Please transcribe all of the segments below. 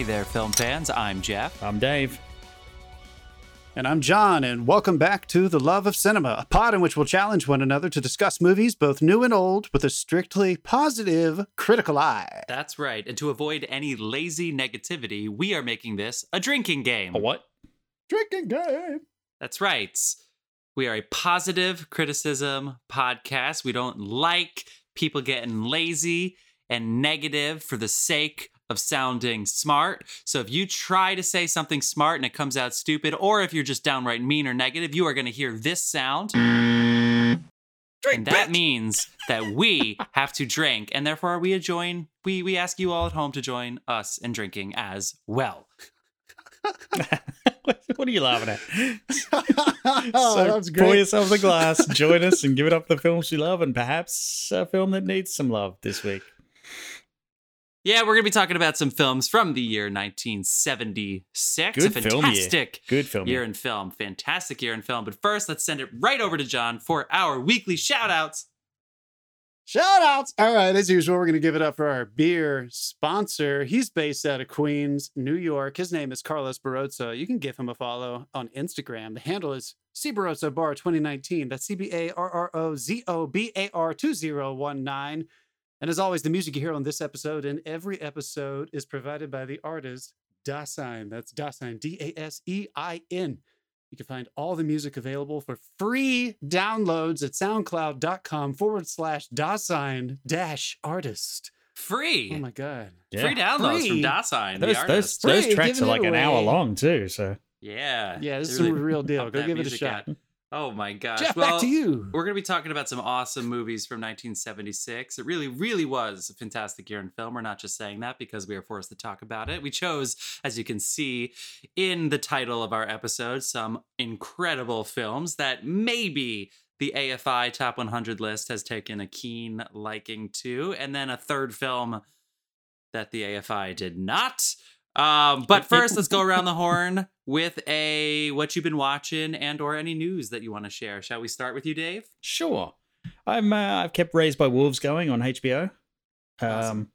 Hey there, film fans. I'm Jeff. I'm Dave. And I'm John, and welcome back to The Love of Cinema, a pod in which we'll challenge one another to discuss movies, both new and old, with a strictly positive, critical eye. That's right. And to avoid any lazy negativity, we are making this a drinking game. A what? Drinking game. That's right. We are a positive criticism podcast. We don't like people getting lazy and negative for the sake of sounding smart. So if you try to say something smart and it comes out stupid, or if you're just downright mean or negative, you are going to hear this sound. Drink, and that bitch. means that we have to drink, and therefore we join. We we ask you all at home to join us in drinking as well. what are you laughing at? oh, so that's pour yourself a glass, join us, and give it up the films you love, and perhaps a film that needs some love this week. Yeah, we're gonna be talking about some films from the year 1976. Good a film year. fantastic Good film. year in film, fantastic year in film. But first, let's send it right over to John for our weekly shout outs. Shout outs. All right, as usual, we're going to give it up for our beer sponsor. He's based out of Queens, New York. His name is Carlos Barrozo. You can give him a follow on Instagram. The handle is C Barrozo Bar 2019. That's C B A R R O Z O B A R 2019. And as always, the music you hear on this episode and every episode is provided by the artist Dasein. That's Dasein, D A S E I N. You can find all the music available for free downloads at soundcloud.com forward slash Dasein dash artist. Oh free. Oh my God. Yeah. Free downloads Free. from Dasein, Those, the those, those Free, tracks are like it an hour long too. So yeah. Yeah, this they is a real deal. Go give it a shot. out. Oh my gosh. Jeff, well, back to you. We're going to be talking about some awesome movies from 1976. It really, really was a fantastic year in film. We're not just saying that because we are forced to talk about it. We chose, as you can see in the title of our episode, some incredible films that maybe the AFI Top 100 list has taken a keen liking to, and then a third film that the AFI did not. Um, but first, let's go around the horn with a what you've been watching and or any news that you want to share. Shall we start with you, Dave? sure, I'm. Uh, I've kept Raised by Wolves going on HBO. Um, Awesome.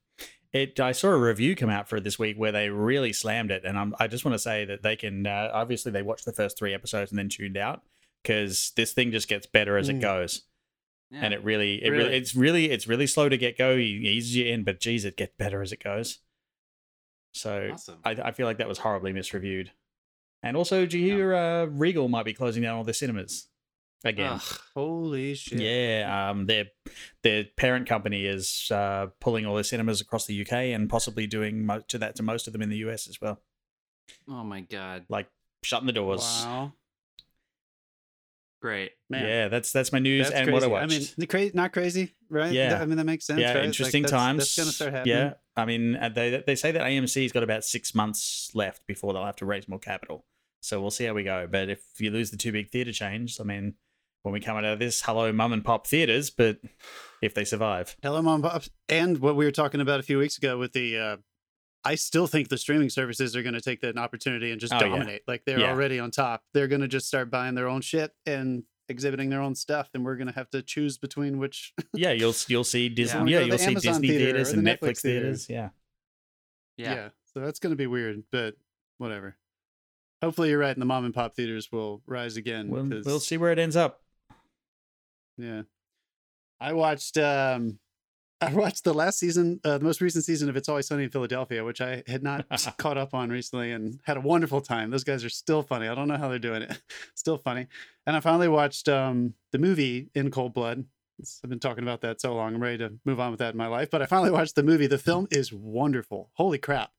it. I saw a review come out for it this week where they really slammed it, and I'm, I just want to say that they can. Uh, obviously, they watched the first three episodes and then tuned out because this thing just gets better as it Mm. goes. Yeah. and it really, it really, Really? it's really, it's really slow to get go. He eases you in, but geez, it gets better as it goes. So awesome. I, I feel like that was horribly misreviewed. And also, did you hear uh, Regal might be closing down all their cinemas again? Ugh. Holy shit. Yeah, um, their their parent company is uh, pulling all their cinemas across the UK and possibly doing mo- to that to most of them in the US as well, Oh my god. like shutting the doors. Wow. Great. Man. Yeah, that's that's my news That's and crazy. what I watched. I mean, the cra- not crazy, right? Yeah. I mean, that makes sense. yeah, right? Like, interesting that's- times. That's going to start happening. Yeah, I mean, uh, they they say that AMC's got about six months left before they'll have to raise more capital. So we'll see how we go. But if you lose the two big theater chains, I mean, when we come out of this, hello, mum and pop theaters. But if they survive, Hello, Mom Pops. And what we were talking about a few weeks ago with the, uh, I still think the streaming services are going to take that opportunity and just Oh, yeah. dominate. Like they're Yeah. already on top. They're going to just start buying their own shit and exhibiting their own stuff. And we're going to have to choose between which. yeah, you'll you'll see Disney. wanna Yeah, you'll see Amazon Disney theater or theaters the and Netflix Netflix theater. theaters. Yeah. Yeah. So that's going to be weird, but whatever. Hopefully you're right. And the mom and pop theaters will rise again. We'll, 'cause- we'll see where it ends up. Yeah. I watched um I watched the last season, uh, the most recent season of It's Always Sunny in Philadelphia, which I had not caught up on recently and had a wonderful time. Those guys are still funny. I don't know how they're doing it. still funny. And I finally watched um the movie In Cold Blood. I've been talking about that so long. I'm ready to move on with that in my life. But I finally watched the movie. The film is wonderful. Holy crap.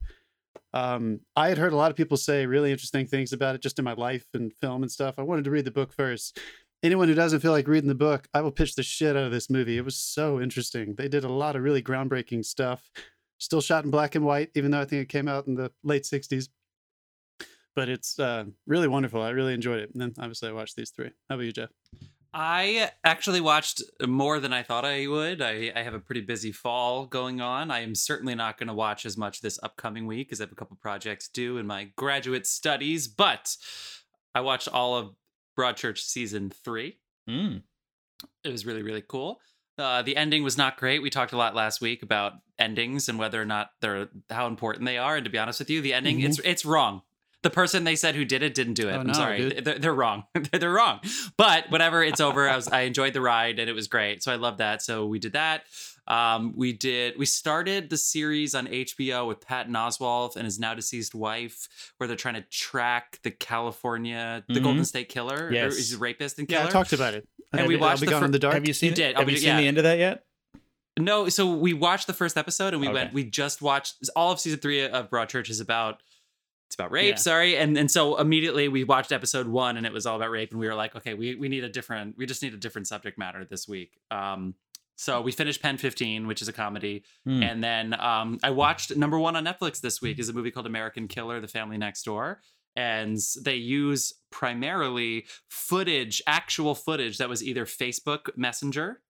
Um, I had heard a lot of people say really interesting things about it just in my life and film and stuff. I wanted to read the book first anyone who doesn't feel like reading the book, I will pitch the shit out of this movie. It was so interesting. They did a lot of really groundbreaking stuff. Still shot in black and white, even though I think it came out in the late 60s. But it's uh, really wonderful. I really enjoyed it. And then obviously I watched these three. How about you, Jeff? I actually watched more than I thought I would. I, I have a pretty busy fall going on. I am certainly not going to watch as much this upcoming week because I have a couple projects due in my graduate studies. But I watched all of Broadchurch season three. Mm. It was really, really cool. Uh, the ending was not great. We talked a lot last week about endings and whether or not they're how important they are. And to be honest with you, the ending it's it's wrong. The person they said who did it didn't do it. Oh, I'm no, sorry, dude. they're, they're wrong. they're wrong. But whatever, it's over. I was I enjoyed the ride and it was great. So I love that. So we did that. Um, we did. We started the series on HBO with Patton Oswalt and his now deceased wife, where they're trying to track the California, the Mhm. Golden State Killer. Yes. Or he's a rapist and killer. Yeah, I talked about it. And I we did- watched I'll be the gone fir- in the dark. Have you seen You it? did. Have I'll you seen yeah. the end of that yet? No, so we watched the first episode and we Okay. went. We just watched all of season three of Broadchurch is about. It's about rape. Yeah. Sorry, and and so immediately we watched episode one and it was all about rape and we were like, okay, we we need a different. We just need a different subject matter this week. Um, so we finished Pen 15, which is a comedy, Hmm. and then um, I watched number one on Netflix this week is a movie called American Killer: The Family Next Door. And they use primarily footage, actual footage that was either Facebook Messenger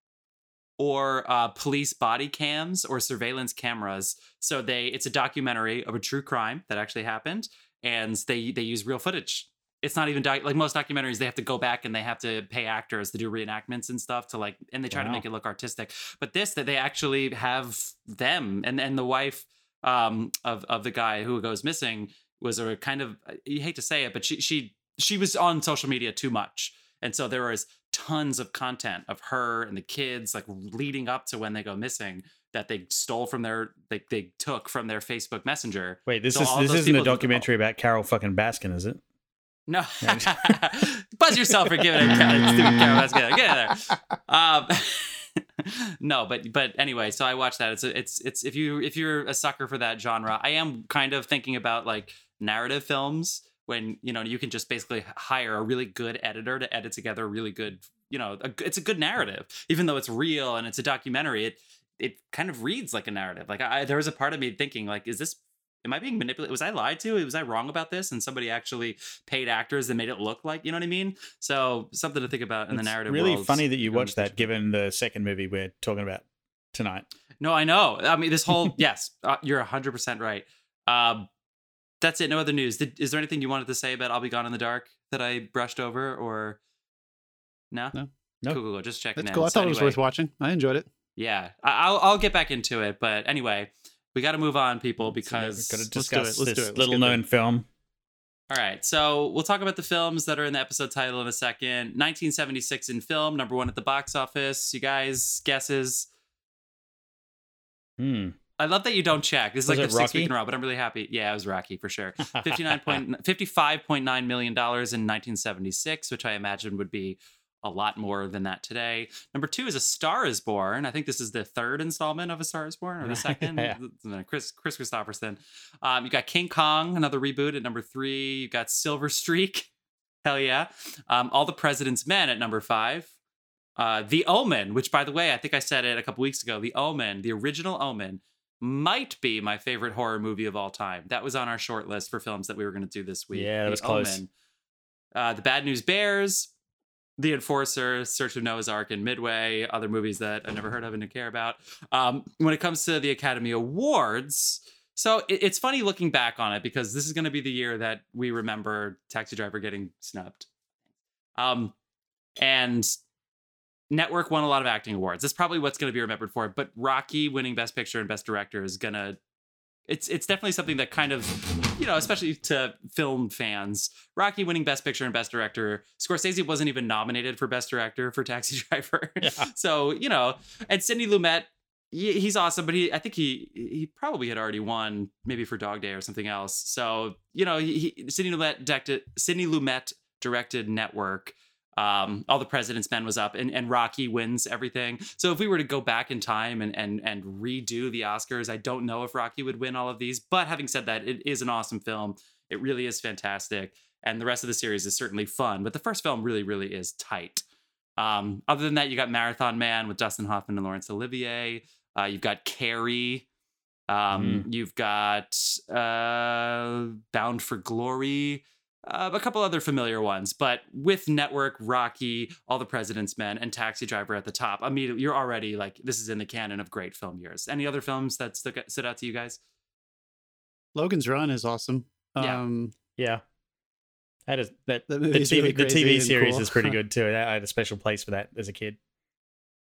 or uh, police body cams or surveillance cameras. So they it's a documentary of a true crime that actually happened, and they they use real footage. It's not even doc- like most documentaries; they have to go back and they have to pay actors to do reenactments and stuff to like, and they try to make it look artistic. But this that they actually have them and and the wife um, of of the guy who goes missing was a kind of you hate to say it, but she she she was on social media too much, and so there was tons of content of her and the kids like leading up to when they go missing that they stole from their they, they took from their Facebook Messenger. Wait, this So is this isn't a documentary about Carole fucking Baskin, is it? No, buzz yourself for giving it a stupid Baskin. Get in there. Um, no, but but anyway, so I watched that. It's it's it's if you if you're a sucker for that genre, I am kind of thinking about like narrative films when you know you can just basically hire a really good editor to edit together a really good you know a, it's a good narrative even though it's real and it's a documentary it it kind of reads like a narrative like I, there was a part of me thinking like is this am i being manipulated was i lied to was i wrong about this and somebody actually paid actors that made it look like you know what i mean so something to think about in the narrative really worlds funny that you going watched that, given the second movie we're talking about tonight. No, I know. I mean, this whole yes, uh, you're hundred percent right. Um, that's it. No other news. Did, is there anything you wanted to say about "I'll Be Gone in the Dark" that I brushed over, or no? No. No. Cool, cool, cool. Just checking. That's in. cool. I So thought it was worth watching. I enjoyed it. Yeah, I'll I'll get back into it. But anyway, we got to move on, people, because to let's do discuss it, let's do it, let's little known film. All right, so we'll talk about the films that are in the episode title in a second. 1976 in film, number one at the box office. You guys, guesses? Hmm. I love that you don't check. This is Was like it the sixth week in a row, but I'm really happy. Yeah, it was Rocky for sure. 59 point, $55.9 million in 1976, which I imagine would be a lot more than that today. Number two is A Star is Born. I think this is the third installment of A Star is Born, or the second. Yeah. Kris Kris Kristofferson. Um, you got King Kong, another reboot at number three. You got Silver Streak. Hell yeah. Um, All the President's Men at number five. Uh, the Omen, which by the way, I think I said it a couple weeks ago. The Omen, the original Omen, might be my favorite horror movie of all time. That was on our short list for films that we were going to do this week. Yeah, that The was close. Uh, the Bad News Bears, The Enforcer, Search of Noah's Ark, and Midway. Other movies that I've never heard of and didn't care about. Um, when it comes to the Academy Awards, so it- it's funny looking back on it because this is going to be the year that we remember Taxi Driver getting snubbed. Um, and Network won a lot of acting awards. That's probably what's going to be remembered for. But Rocky winning Best Picture and Best Director is gonna. It's it's definitely something that kind of, you know, especially to film fans. Rocky winning Best Picture and Best Director. Scorsese wasn't even nominated for Best Director for Taxi Driver. Yeah. So you know, and Sidney Lumet, he's awesome, but he I think he he probably had already won maybe for Dog Day or something else. So you know, he, he Sidney Lumet directed Sidney Lumet directed Network. Um, All the President's Men was up, and, and Rocky wins everything. So if we were to go back in time and and and redo the Oscars, I don't know if Rocky would win all of these. But having said that, it is an awesome film. It really is fantastic, and the rest of the series is certainly fun. But the first film really, really is tight. Um, other than that, you got Marathon Man with Dustin Hoffman and Laurence Olivier. Uh, you've got Carrie. Um, You've got uh, Bound for Glory. Uh, a couple other familiar ones, but with Network, Rocky, All the President's Men, and Taxi Driver at the top, immediately you're already like this is in the canon of great film years. Any other films that stuck, stood out to you guys? Logan's Run is awesome. Yeah. Um, Yeah. I had a, that, That the TV, really the TV series cool. is pretty good too. I had a special place for that as a kid.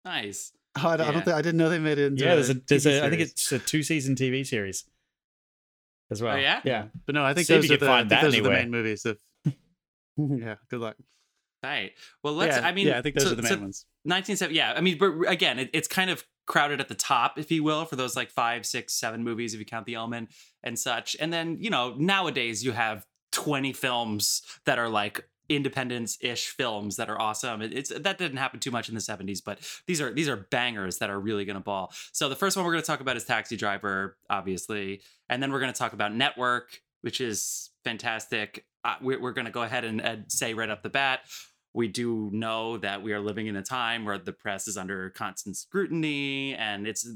Nice. Oh, I, don't, I don't think I didn't know they made it. Into yeah, there's a there's TV a I think it's a two season TV series as oh, well. yeah? yeah. But no, I think See those you are can the, I find think that those are the main movies. Of, yeah, good luck. Right. Well, let's. yeah, I mean, yeah, I think those so- are the main so ones. 1970 yeah i mean but again it, it's kind of crowded at the top if you will for those like five six seven movies if you count the omen and such and then you know nowadays you have 20 films that are like independence-ish films that are awesome It- it's that didn't happen too much in the 70s but these are these are bangers that are really gonna ball so the first one we're gonna talk about is taxi driver obviously and then we're gonna talk about network which is fantastic. Uh, we're, we're gonna go ahead and, and say right up the bat we do know that we are living in a time where the press is under constant scrutiny and it's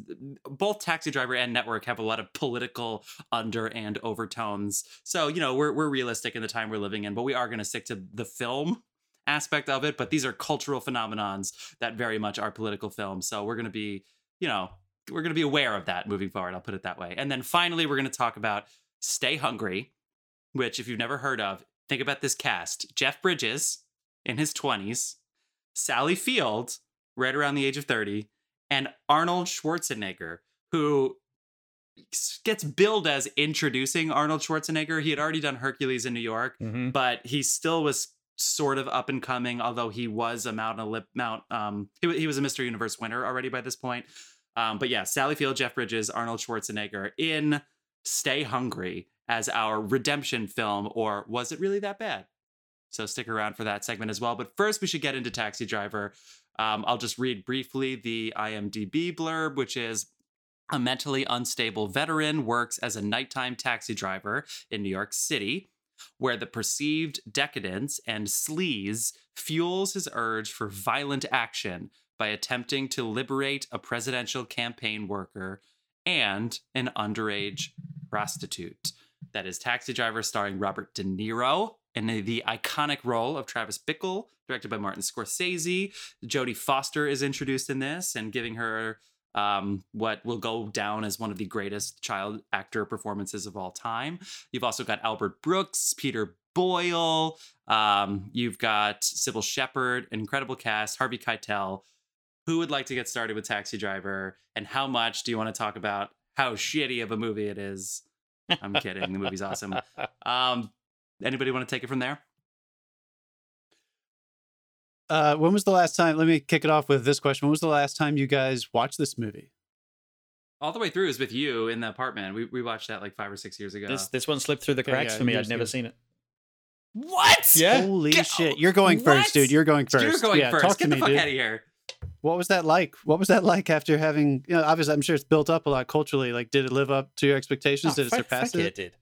both taxi driver and network have a lot of political under and overtones. So you know we're, we're realistic in the time we're living in but we are going to stick to the film aspect of it but these are cultural phenomenons that very much are political films so we're going to be you know we're going to be aware of that moving forward i'll put it that way and then finally we're going to talk about stay hungry which if you've never heard of think about this cast jeff bridges in his 20s, Sally Field, right around the age of 30, and Arnold Schwarzenegger, who gets billed as introducing Arnold Schwarzenegger. He had already done Hercules in New York, hmm but he still was sort of up and coming, although he was a Mount Olymp- Mount um he, he was a Mr. Universe winner already by this point. Um, but yeah, Sally Field, Jeff Bridges, Arnold Schwarzenegger in Stay Hungry as our redemption film, or was it really that bad? So stick around for that segment as well. But first, we should get into Taxi Driver. Um, I'll just read briefly the IMDb blurb, which is a mentally unstable veteran works as a nighttime taxi driver in New York City, where the perceived decadence and sleaze fuels his urge for violent action by attempting to liberate a presidential campaign worker and an underage prostitute. That is Taxi Driver starring Robert De Niro in the iconic role of Travis Bickle, directed by Martin Scorsese. Jodie Foster is introduced in this and giving her um, what will go down as one of the greatest child actor performances of all time. You've also got Albert Brooks, Peter Boyle. Um, you've got Cybill Shepherd, incredible cast, Harvey Keitel. Who would like to get started with Taxi Driver? And how much do you want to talk about how shitty of a movie it is? I'm kidding. The movie's awesome. Um, anybody want to take it from there? Uh, when was the last time? Let me kick it off with this question. When was the last time you guys watched this movie? All the way through is with you in the apartment. We, we watched that like five or six years ago. This this one slipped through the cracks yeah, for me. I'd never seen it. what? Yeah. Holy Go- shit! You're going What? first, dude. You're going 1st You're going yeah, first. Talk Get to the me, fuck dude. out of here. What was that like? What was that like after having? You know, obviously, I'm sure it's built up a lot culturally. Like, did it live up to your expectations? Oh, did it fuck- surpass fuck yeah, it? it did.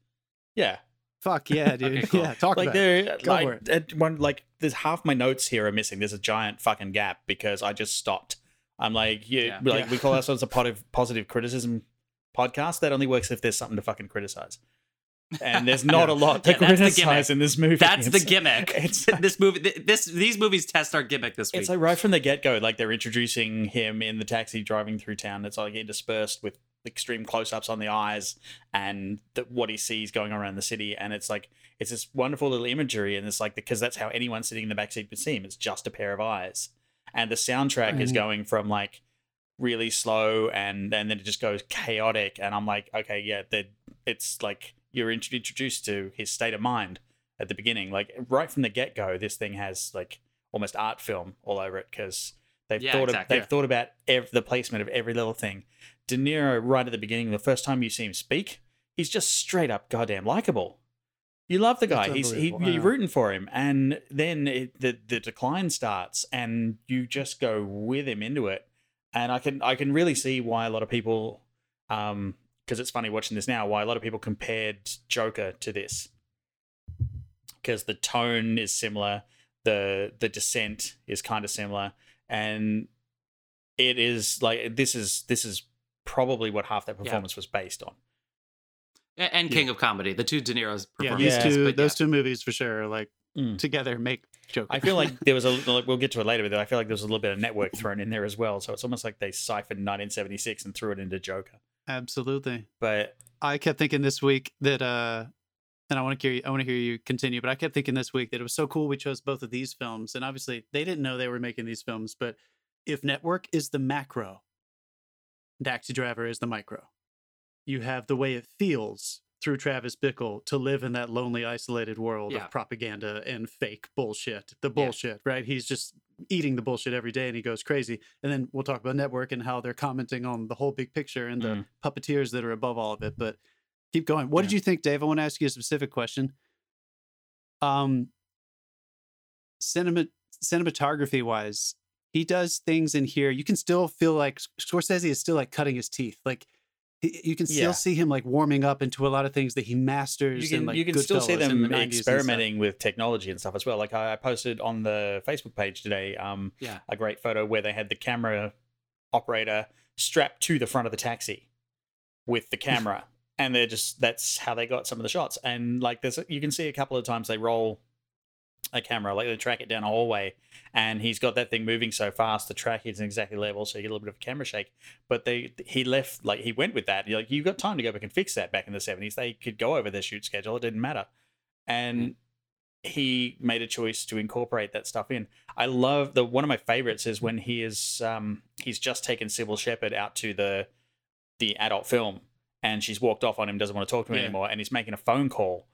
Yeah, Fuck yeah, dude. Okay, cool. Yeah, talk like about it. there, Go like for it. at one, like there's half my notes here are missing. There's a giant fucking gap because I just stopped. I'm like, yeah, Yeah. like Yeah. we call ourselves a positive positive criticism podcast. That only works if there's something to fucking criticize. And there's not a lot to Yeah, that's the criticize gimmick. in this movie. That's the gimmick. It's this movie, this these movies test our gimmick this week. It's like right from the get go, like they're introducing him in the taxi driving through town. It's like interspersed with extreme close ups on the eyes and the, what he sees going around the city. And it's like, it's this wonderful little imagery. And it's like, because that's how anyone sitting in the backseat would see him. It's just a pair of eyes. And the soundtrack is Mhm. going from like really slow and, and then it just goes chaotic. And I'm like, okay, yeah, it's like you're int- introduced to his state of mind at the beginning. Like right from the get go, this thing has like almost art film all over it because they've Yeah, thought exactly. of, they've thought about ev- the placement of every little thing. De Niro, right at the beginning, the first time you see him speak, he's just straight up goddamn likable. You love the guy. He's he, you're rooting for him, and then it, the the decline starts, and you just go with him into it. And I can I can really see why a lot of people, um, because it's funny watching this now, why a lot of people compared Joker to this, because the tone is similar, the the descent is kind of similar, and it is like this is this is probably what half that Yeah. performance was based on. A- and King of Comedy, the two De Niro's Yeah, these two, but those two movies for sure, like Mm. together make Joker. I feel like there was a like, we'll get to it later, but I feel like there was a little bit of network thrown in there as well. So it's almost like they siphoned 1976 and threw it into Joker. absolutely. But I kept thinking this week that uh and I want to hear you, I want to hear you continue, but I kept thinking this week that it was so cool we chose both of these films and obviously they didn't know they were making these films, but if network is the macro, Taxi Driver is the micro. You have the way it feels through Travis Bickle to live in that lonely, isolated world Yeah. of propaganda and fake bullshit. The Yeah. bullshit, right? He's just eating the bullshit every day and he goes crazy. And then we'll talk about network and how they're commenting on the whole big picture and the Mm. puppeteers that are above all of it. But keep going. What did you think, Dave? I want to ask you a specific question. Um, cinema cinematography wise, he does things in here. You can still feel like Scorsese is still like cutting his teeth. Like he- you can still Yeah. see him like warming up into a lot of things that he masters. you can and, like, you can still see them the 90s and stuff. experimenting with technology and stuff as well. Like I, I posted on the Facebook page today, um, Yeah. a great photo where they had the camera operator strapped to the front of the taxi with the camera, and they're just that's how they got some of the shots. And like there's you can see a couple of times they roll a camera, like they track it down a hallway, and he's got that thing moving so fast, the track isn't exactly level, so you get a little bit of a camera shake. But they he left like he went with that. You're like you got time to go back and fix that back in the seventies. They could go over their shoot schedule, it didn't matter. And he made a choice to incorporate that stuff in. I love the one of my favorites is when he is um he's just taken Cybill Shepherd out to the the adult film and she's walked off on him, doesn't want to talk to him Yeah. anymore, and he's making a phone call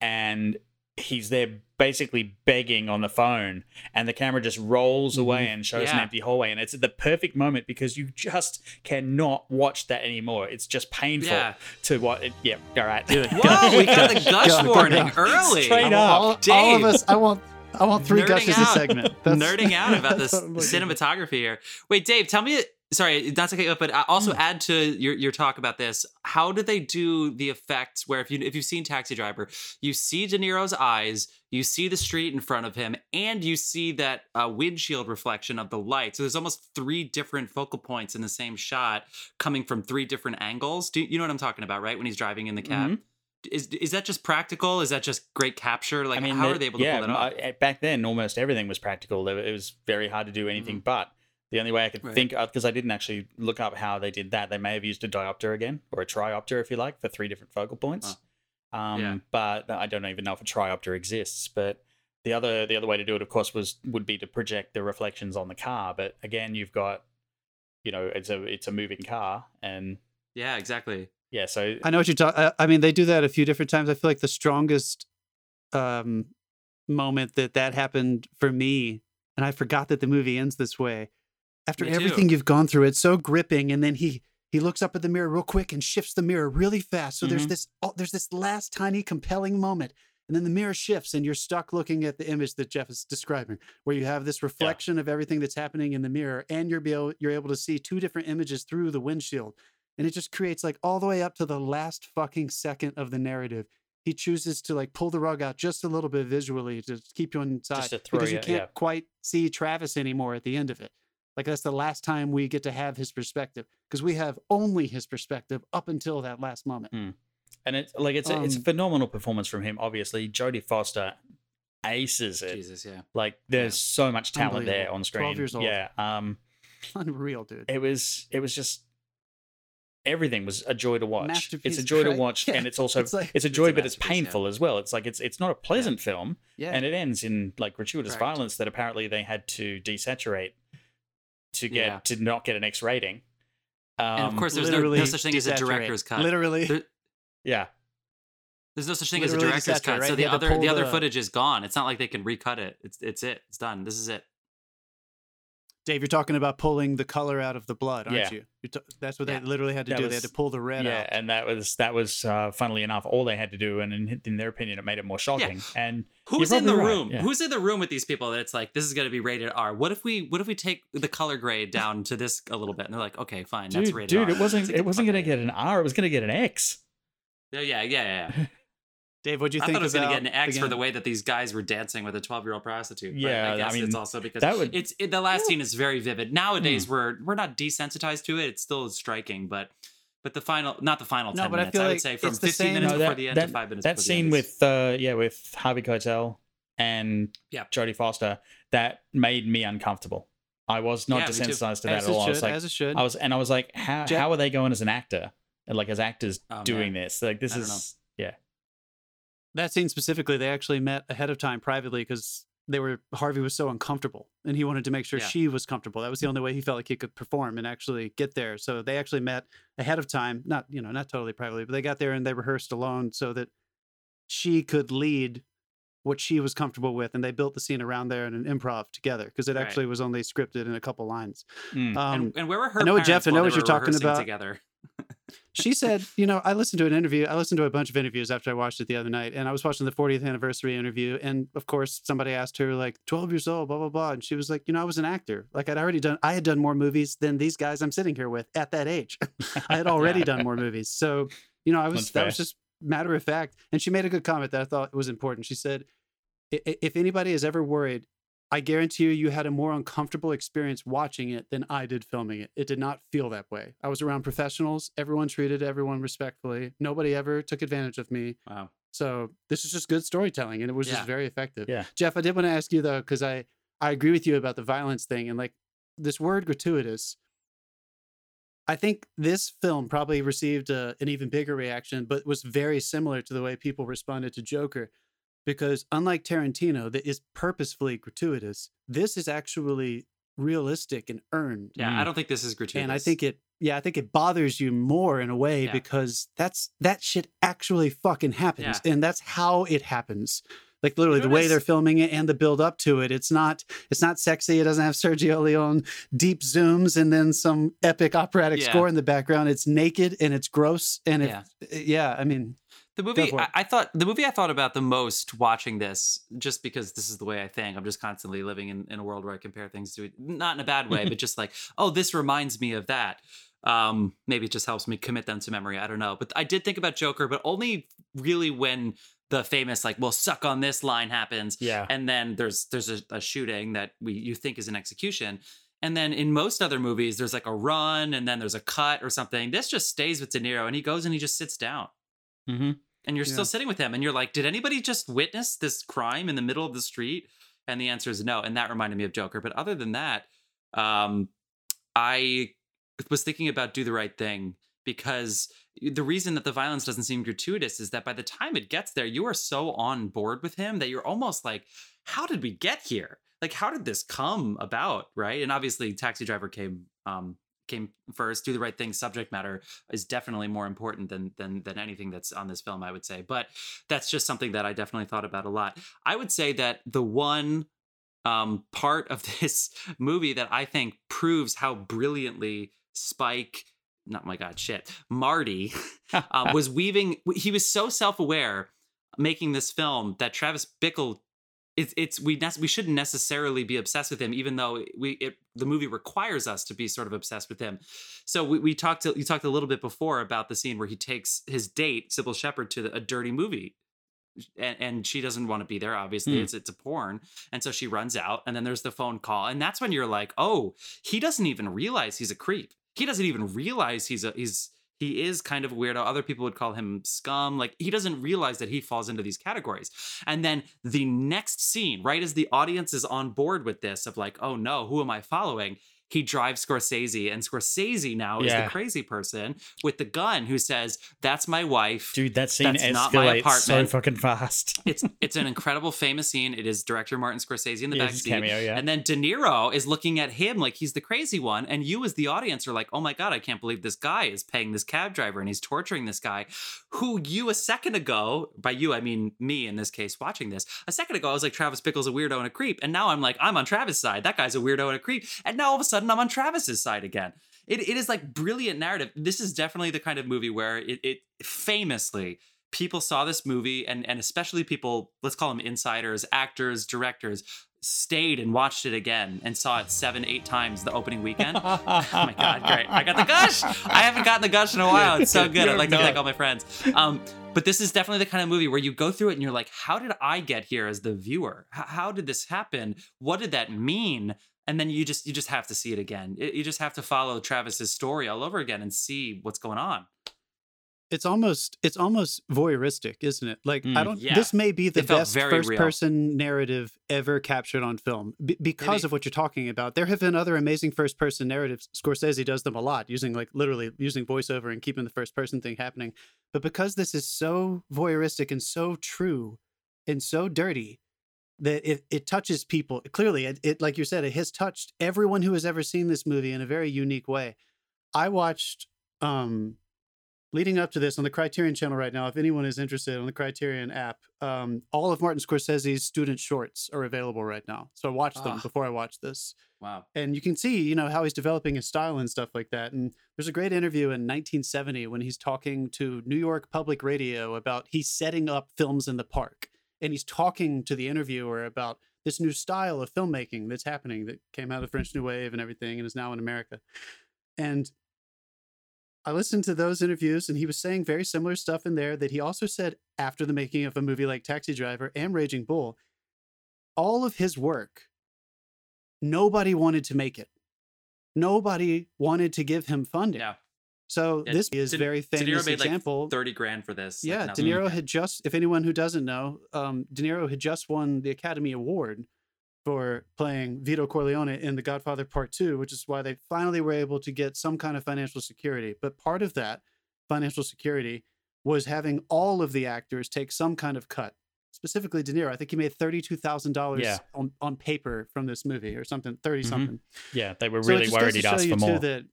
and he's there basically begging on the phone and the camera just rolls mm-hmm. away and shows an empty hallway and it's at the perfect moment because you just cannot watch that anymore it's just painful Yeah. to what it, yeah all right Do it. Whoa, we got the gush Go, go, warning go. early. Straight I want up. all, all of Dave. us. I want. I want three Nerding gushes a out. segment. nerding out about this what I'm looking for. cinematography here. Wait, Dave, tell me. Sorry, not to cut you up, but uh, also add to your, your talk about this. How do they do the effects where if you if you've seen Taxi Driver, you see De Niro's eyes, you see the street in front of him, and you see that uh, windshield reflection of the light. So there's almost three different focal points in the same shot, coming from three different angles. Do you know what I'm talking about? Right when he's driving in the cab. Mhm. Is is that just practical? Is that just great capture? Like, I mean, how the- are they able to yeah, pull that off? Back then, almost everything was practical. It was very hard to do anything but. The only way I could. Right. think of, because I didn't actually look up how they did that, they may have used a diopter again, or a triopter, if you like, for three different focal points. Um, Yeah. But I don't even know if a triopter exists. But the other the other way to do it, of course, was would be to project the reflections on the car. But again, you've got, you know, it's a it's a moving car, and yeah, exactly. yeah, so I know what you're talking. I mean, they do that a few different times. I feel like the strongest um, moment that that happened for me, and I forgot that the movie ends this way. After Me too. everything you've gone through, it's so gripping, and then he he looks up at the mirror real quick and shifts the mirror really fast. So there's Mhm. this oh, there's this last tiny compelling moment. And then the mirror shifts, and you're stuck looking at the image that Jeff is describing, where you have this reflection of everything that's happening in the mirror, and you're be able, you're able to see two different images through the windshield and it just creates like all the way up to the last fucking second of the narrative. He chooses to like pull the rug out just a little bit visually to keep you inside to throw because you you- can't yeah. quite see Travis anymore at the end of it. Like that's the last time we get to have his perspective because we have only his perspective up until that last moment. and it's like it's a, it's a Um, phenomenal performance from him. Obviously, Jodie Foster aces it. Jesus, yeah. Like there's so much talent there on screen. 12 years old. Yeah. Um Unreal, dude. it was it was just everything was a joy to watch. It's a joy to watch Yeah. and it's also It's it's, a joy a but it's masterpiece, yeah. painful as well. It's like it's it's not a pleasant film Yeah. and it ends in like gratuitous Correct. violence that apparently they had to desaturate to get Yeah. to not get an X rating. Um, And of course, there's no, no such thing as a director's cut. Literally. There- yeah. There's no such thing as a director's cut. right? So the other pull the other the- footage is gone. It's not like they can recut it. It's it's it. It's done. This is it. Dave, you're talking about pulling the color out of the blood, aren't Yeah. you? You're t- that's what Yeah. they literally had to That do. they had to pull the red yeah, out. and that was that was uh, funnily enough all they had to do, and in, in their opinion, it made it more shocking. And Who's in the right, room? yeah. Who's in the room with these people that it's like this is going to be rated R? What if we what if we take the color grade down to this a little bit? And they're like, okay, fine, that's dude, rated dude, R. it wasn't like, it wasn't gonna get an R. It was gonna get an X. Yeah, yeah, yeah, yeah. yeah. Dave, what'd you I think thought I was going to get an X for the way that these guys were dancing with a 12 year old prostitute. But Yeah, I I guess mean, it's also because that would- it's it, the last scene is very vivid. Nowadays, Hmm. we're we're not desensitized to it. It's still striking, but but the final, not the final No, 10 but I minutes. feel I, would like say from 15 same- minutes No, before that- the end that- to five minutes. That before the end scene with uh yeah with Harvey Keitel and Yeah. Jodie Foster that made me uncomfortable. I was not Yeah, desensitized to that as at it all. I was like, as it should. I was, and I was like, how Jeff- how are they going as an actor? And like as actors Oh, doing man. this? Like this I is yeah. That scene specifically, they actually met ahead of time privately because they were Harvey was so uncomfortable and he wanted to make sure Yeah. she was comfortable. That was the only way he felt like he could perform and actually get there. So they actually met ahead of time, not you know, not totally privately, but they got there and they rehearsed alone so that she could lead what she was comfortable with and they built the scene around there in an improv together because it Right. actually was only scripted in a couple lines. Mm. Um, and, and where were her I know Jeff, I know what you're talking about. together? she said, you know, I listened to an interview. I listened to a bunch of interviews after I watched it the other night, and I was watching the 40th anniversary interview. And of course, somebody asked her, like, 12 years old, blah, blah, blah. And she was like, you know, I was an actor. Like, I'd already done, I had done more movies than these guys I'm sitting here with at that age. I had already Yeah. done more movies. So, you know, I was, That's that was just matter of fact. And she made a good comment that I thought was important. She said, "I- i- if anybody is ever worried, I guarantee you, you had a more uncomfortable experience watching it than I did filming it. It did not feel that way. I was around professionals. Everyone treated everyone respectfully. Nobody ever took advantage of me. Wow. So this is just good storytelling, and it was Yeah. just very effective. Yeah. Jeff, I did want to ask you though, because I I agree with you about the violence thing, and like this word gratuitous. I think this film probably received a, an even bigger reaction, but was very similar to the way people responded to Joker, because unlike Tarantino, that is purposefully gratuitous. This is actually realistic and earned. Yeah, I don't think this is gratuitous. And I think it, yeah, I think it bothers you more in a way Yeah. because that's that shit actually fucking happens, and that's how it happens. Like literally, the way they're filming it and the build up to it. It's not, it's not sexy. It doesn't have Sergio Leone deep zooms and then some epic operatic Yeah. score in the background. It's naked and it's gross and it, Yeah. yeah. I mean, The movie. I, I thought the movie I thought about the most watching this, just because this is the way I think. I'm just constantly living in, in a world where I compare things to it, not in a bad way, but just like, oh, this reminds me of that. Um, maybe it just helps me commit them to memory. I don't know. But I did think about Joker, but only really when the famous like, well, suck on this line happens. Yeah. And then there's there's a, a shooting that we you think is an execution. And then in most other movies, there's like a run and then there's a cut or something. This just stays with De Niro and he goes and he just sits down Mm-hmm. and you're Yeah. still sitting with him and you're like did anybody just witness this crime in the middle of the street? And the answer is no and that reminded me of joker. But other than that um i was thinking about do the right thing because the reason that the violence doesn't seem gratuitous is that by the time it gets there you are so on board with him that you're almost like how did we get here? Like how did this come about? Right? And obviously taxi driver came um came first do the right thing subject matter is definitely more important than than than anything that's on this film i would say. But that's just something that i definitely thought about a lot. I would say that the one um part of this movie that i think proves how brilliantly spike not my god shit marty uh, was weaving he was so self-aware making this film that travis bickle it's it's we nec- we shouldn't necessarily be obsessed with him, even though we it, the movie requires us to be sort of obsessed with him. So we, we talked to, you talked a little bit before about the scene where he takes his date Cybill Shepherd to the, a dirty movie, and, and she doesn't want to be there. Obviously, Hmm. it's it's a porn, and so she runs out, and then there's the phone call, and that's when you're like, oh, he doesn't even realize he's a creep. He doesn't even realize he's a he's he is kind of a weirdo. Other people would call him scum. Like he doesn't realize that he falls into these categories. And then the next scene, right as the audience is on board with this, of like, oh no, who am I following? He drives Scorsese, and Scorsese now is the crazy person with the gun who says, "That's my wife." Dude, that scene That's not my escalates so fucking fast. It's it's an incredible, famous scene. It is director Martin Scorsese in the back seat. cameo, yeah. And then De Niro is looking at him like he's the crazy one. And you, as the audience, are like, oh my God, I can't believe this guy is paying this cab driver and he's torturing this guy who you a second ago, by you, I mean me in this case, watching this, a second ago, I was like, Travis Bickle's a weirdo and a creep. And now I'm like, I'm on Travis' side. That guy's a weirdo and a creep. And now all of a sudden, I'm on Travis's side again. It, it is like brilliant narrative. This is definitely the kind of movie where it, it famously people saw this movie and and especially people let's call them insiders actors directors stayed and watched it again and saw it seven eight times the opening weekend. Oh my god great. I got the gush. I haven't gotten the gush in a while. It's so good. I'd like to thank all my friends. Um but this is definitely the kind of movie where you go through it and you're like how did i get here as the viewer? H- how did this happen? What did that mean and then you just you just have to see it again It- you just have to follow travis's story all over again and see what's going on it's almost it's almost voyeuristic, isn't it? Like I Mm, don't. yeah. This may be the best first real. person narrative ever captured on film B- because of what you're talking about. There have been other amazing first person narratives. Scorsese does them a lot, using like literally using voiceover and keeping the first person thing happening. But because this is so voyeuristic and so true and so dirty, that it, it touches people clearly it, it like you said it has touched everyone who has ever seen this movie in a very unique way. I watched um leading up to this on the criterion channel right now if anyone is interested on the criterion app um all of martin scorsese's student shorts are available right now. So i watched them Ah. before i watched this. Wow. and you can see you know how he's developing his style and stuff like that. And there's a great interview in 1970 when he's talking to new york public radio about he's setting up films in the park and he's talking to the interviewer about this new style of filmmaking that's happening that came out of french new wave and everything and is now in america and i listened to those interviews and he was saying very similar stuff in there that he also said after the making of a movie like taxi driver and raging bull all of his work nobody wanted to make it. Nobody wanted to give him funding. Yeah. So Yeah, this is De- very De Niro famous made example. like thirty grand for this. yeah, not De Niro had just, if anyone who doesn't know, um, De Niro had just won the Academy Award for playing Vito Corleone in The Godfather Part 2, which is why they finally were able to get some kind of financial security. But part of that financial security was having all of the actors take some kind of cut. Specifically, De Niro, I think he made thirty-two thousand dollars Yeah. on, on paper from this movie, or something, 30 Mhm. something. Yeah, they were really goes worried he'd ask for more. That,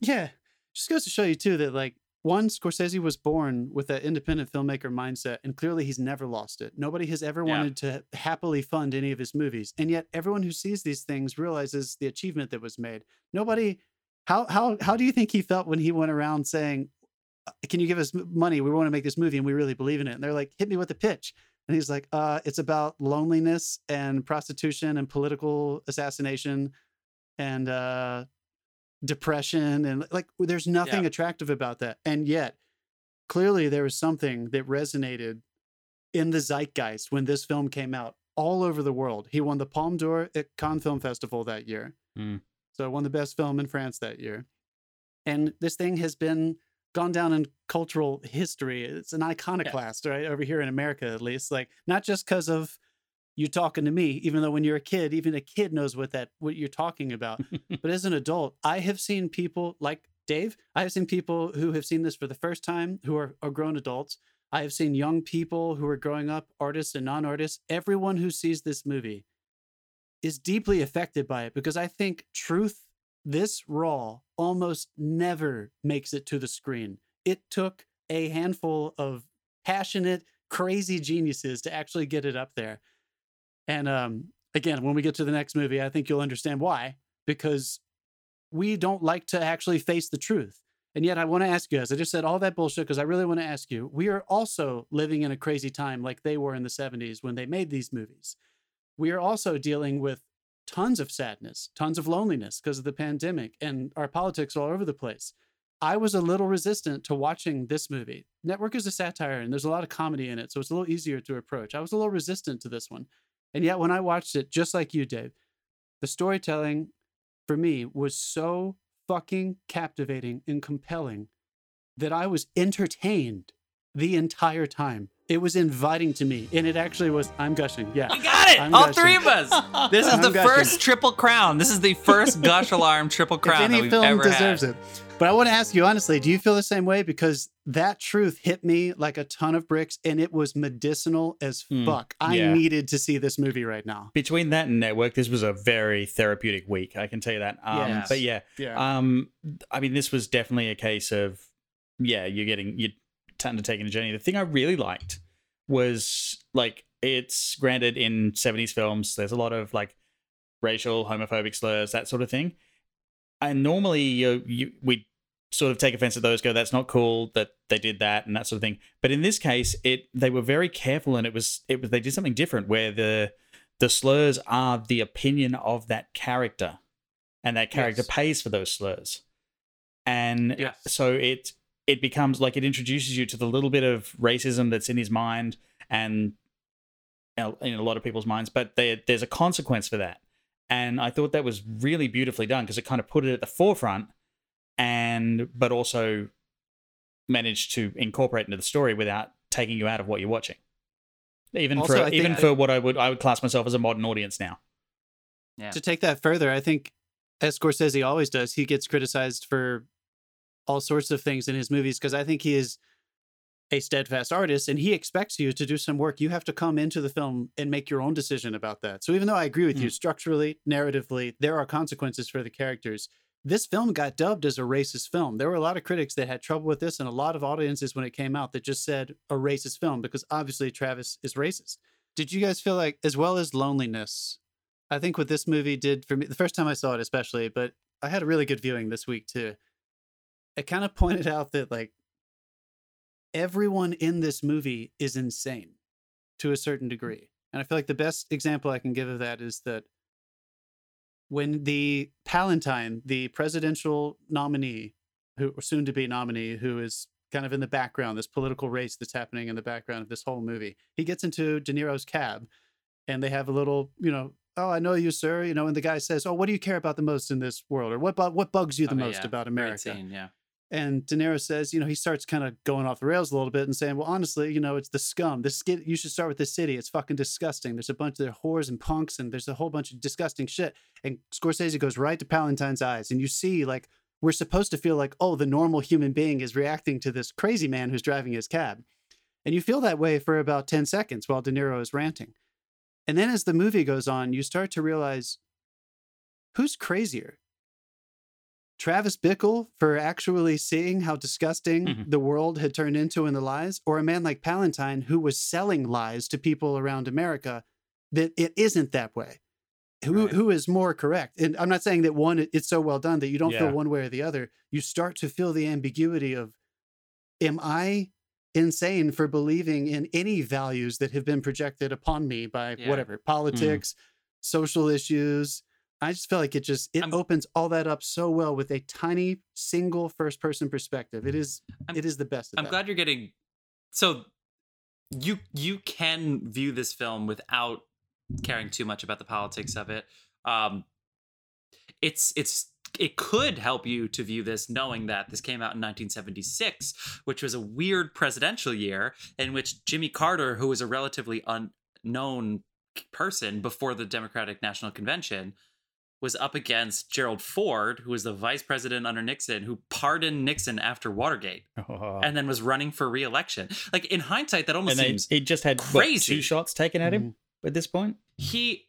yeah, just goes to show you too that like one Scorsese was born with that independent filmmaker mindset, and clearly he's never lost it. Nobody has ever Yeah. wanted to happily fund any of his movies, and yet everyone who sees these things realizes the achievement that was made. Nobody, how how how do you think he felt when he went around saying, "Uh, "Can you give us money? We want to make this movie, and we really believe in it." And they're like, "Hit me with the pitch." And he's like, uh, it's about loneliness and prostitution and political assassination and uh, depression. And like, there's nothing Yeah. attractive about that. And yet, clearly, there was something that resonated in the zeitgeist when this film came out all over the world. He won the Palme d'Or at Cannes Film Festival that year. Mm. So, won the best film in France that year. And this thing has been gone down in cultural history. It's an iconoclast, right? Over here in America, at least. Like, not just because of you talking to me, even though when you're a kid, even a kid knows what that what you're talking about. but as an adult, I have seen people like Dave. I have seen people who have seen this for the first time, who are, are grown adults. I have seen young people who are growing up, artists and non-artists. Everyone who sees this movie is deeply affected by it because I think truth this raw almost never makes it to the screen. It took a handful of passionate, crazy geniuses to actually get it up there. And um, again, when we get to the next movie, I think you'll understand why. Because we don't like to actually face the truth. And yet, I want to ask you, as I just said all that bullshit, because I really want to ask you, we are also living in a crazy time like they were in the 70s when they made these movies. We are also dealing with tons of sadness, tons of loneliness because of the pandemic, and our politics all over the place. I was a little resistant to watching this movie. Network is a satire and there's a lot of comedy in it, so it's a little easier to approach. I was a little resistant to this one. And yet, when I watched it, just like you, Dave, the storytelling for me was so fucking captivating and compelling that I was entertained the entire time. It was inviting to me, and it actually was. I'm gushing. Yeah. We got it. I'm All gushing. three of us. This is I'm the gushing. first triple crown. This is the first gush alarm triple crown if that any we've film ever deserves had. it. But I want to ask you honestly, do you feel the same way? Because that truth hit me like a ton of bricks and it was medicinal as Mm, fuck. I needed to see this movie right now. Between that and Network, this was a very therapeutic week. I can tell you that. Um, Yes. But yeah, Yeah. um, I mean, this was definitely a case of, yeah, you're getting you're undertaking a journey. The thing I really liked was like it's granted in 70s films. There's a lot of like racial, homophobic slurs, that sort of thing. And normally you you we sort of take offense at those, go, that's not cool that they did that and that sort of thing. But in this case, it they were very careful and it was it was they did something different where the the slurs are the opinion of that character. And that character Yes. pays for those slurs. And Yes. so it it becomes like it introduces you to the little bit of racism that's in his mind and in a lot of people's minds, but there, there's a consequence for that. And I thought that was really beautifully done because it kind of put it at the forefront and but also managed to incorporate into the story without taking you out of what you're watching. Even Also, for I think- even for what I would I would class myself as a modern audience now. Yeah. to take that further, I think as Scorsese always does, he gets criticized for all sorts of things in his movies because I think he is a steadfast artist and he expects you to do some work. You have to come into the film and make your own decision about that. So even though I agree with you mm. structurally, narratively, there are consequences for the characters. This film got dubbed as a racist film. There were a lot of critics that had trouble with this, and a lot of audiences when it came out that just said a racist film because obviously Travis is racist. Did you guys feel like, as well as loneliness, I think what this movie did for me, the first time I saw it, especially, but I had a really good viewing this week too. It kind of pointed out that like everyone in this movie is insane to a certain mm. degree. And I feel like the best example I can give of that is that when the Palantine, the presidential nominee, who soon to be nominee, who is kind of in the background, this political race that's happening in the background of this whole movie, he gets into De Niro's cab and they have a little, you know, oh, I know you, sir. You know, and the guy says, oh, what do you care about the most in this world? Or what, bu- what bugs you the Oh, most yeah. about America? scene, yeah. And De Niro says, you know, he starts kind of going off the rails a little bit and saying, well, honestly, you know, it's the scum. This you should start with the city. It's fucking disgusting. There's a bunch of whores and punks, and there's a whole bunch of disgusting shit. And Scorsese goes right to Palantine's eyes, and you see, like, we're supposed to feel like, oh, the normal human being is reacting to this crazy man who's driving his cab. And you feel that way for about 10 seconds while De Niro is ranting. And then as the movie goes on, you start to realize who's crazier? Travis Bickle for actually seeing how disgusting Mhm. the world had turned into in the lies, or a man like Palantine who was selling lies to people around America that it isn't that way. Who Right. who is more correct? And I'm not saying that one it's so well done that you don't Yeah. feel one way or the other. You start to feel the ambiguity of am I insane for believing in any values that have been projected upon me by Yeah. whatever politics, social issues. I just feel like it just it I'm- opens all that up so well with a tiny single first person perspective. It is it is the best. Of I'm that. glad you're getting so you you can view this film without caring too much about the politics of it. Um it's it's it could help you to view this knowing that this came out in 1976, which was a weird presidential year in which Jimmy Carter, who was a relatively unknown person before the Democratic National Convention, was up against Gerald Ford, who was the vice president under Nixon, who pardoned Nixon after Watergate Oh. and then was running for re-election. Like in hindsight, that almost And seems he just had what, two shots taken at him at this point. he.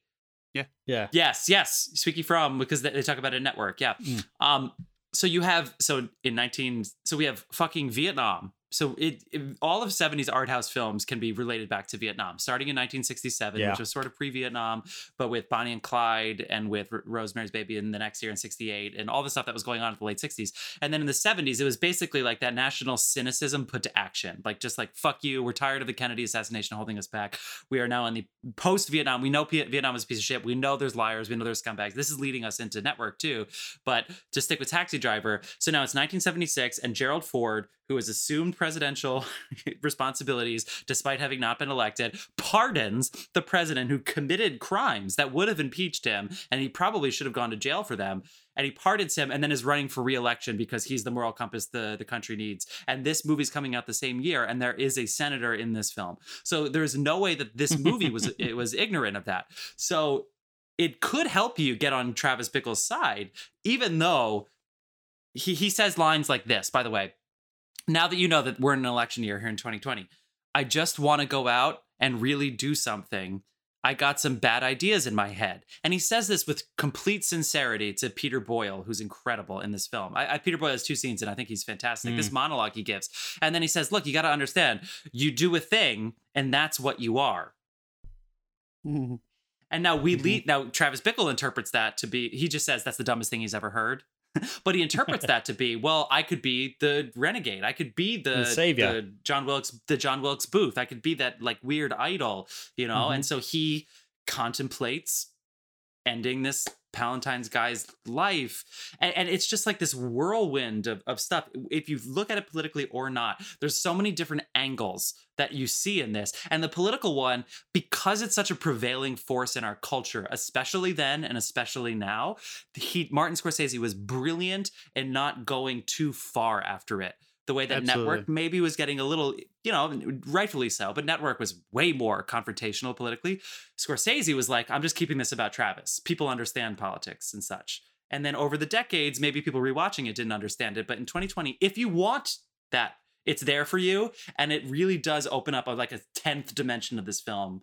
Yeah. yeah, Yes, yes, speaking from because they, they talk about a network. Yeah. Mm. Um. So you have so in nineteen. So we have fucking Vietnam. So it, it- all of 70s art house films can be related back to Vietnam, starting in 1967, Yeah. which was sort of pre-Vietnam, but with Bonnie and Clyde and with R- Rosemary's Baby in the next year in 68 and all the stuff that was going on in the late 60s. And then in the 70s, it was basically like that national cynicism put to action. Like just like fuck you, we're tired of the Kennedy assassination holding us back. We are now in the post-Vietnam. We know P- Vietnam is a piece of shit. We know there's liars, we know there's scumbags. This is leading us into network too. But to stick with Taxi Driver, so now it's 1976 and Gerald Ford who has assumed presidential responsibilities despite having not been elected, pardons the president who committed crimes that would have impeached him, and he probably should have gone to jail for them. And he pardons him and then is running for re-election because he's the moral compass the, the country needs. And this movie's coming out the same year, and there is a senator in this film. So there's no way that this movie was it was ignorant of that. So it could help you get on Travis Bickle's side, even though he, he says lines like this, by the way now that you know that we're in an election year here in 2020, I just want to go out and really do something. I got some bad ideas in my head. And he says this with complete sincerity to Peter Boyle, who's incredible in this film. I, I, Peter Boyle has two scenes, and I think he's fantastic. This monologue he gives. And then he says, Look, you got to understand, you do a thing, and that's what you are. Mhm. And now we Mhm. lead. Now Travis Bickle interprets that to be. He just says that's the dumbest thing he's ever heard. but he interprets that to be, well, I could be the renegade. I could be the, The savior. the John Wilkes, the John Wilkes Booth. I could be that like weird idol, you know. Mhm. And so he contemplates ending this Palantine's guy's life. And, and it's just like this whirlwind of, of stuff. If you look at it politically or not, there's so many different angles that you see in this. And the political one, because it's such a prevailing force in our culture, especially then and especially now, he Martin Scorsese was brilliant in not going too far after it. The way that Absolutely. Network maybe was getting a little, you know, rightfully so, but Network was way more confrontational politically. Scorsese was like, I'm just keeping this about Travis. People understand politics and such. And then over the decades, maybe people rewatching it didn't understand it. But in 2020, if you want that, it's there for you, and it really does open up a, like a tenth dimension of this film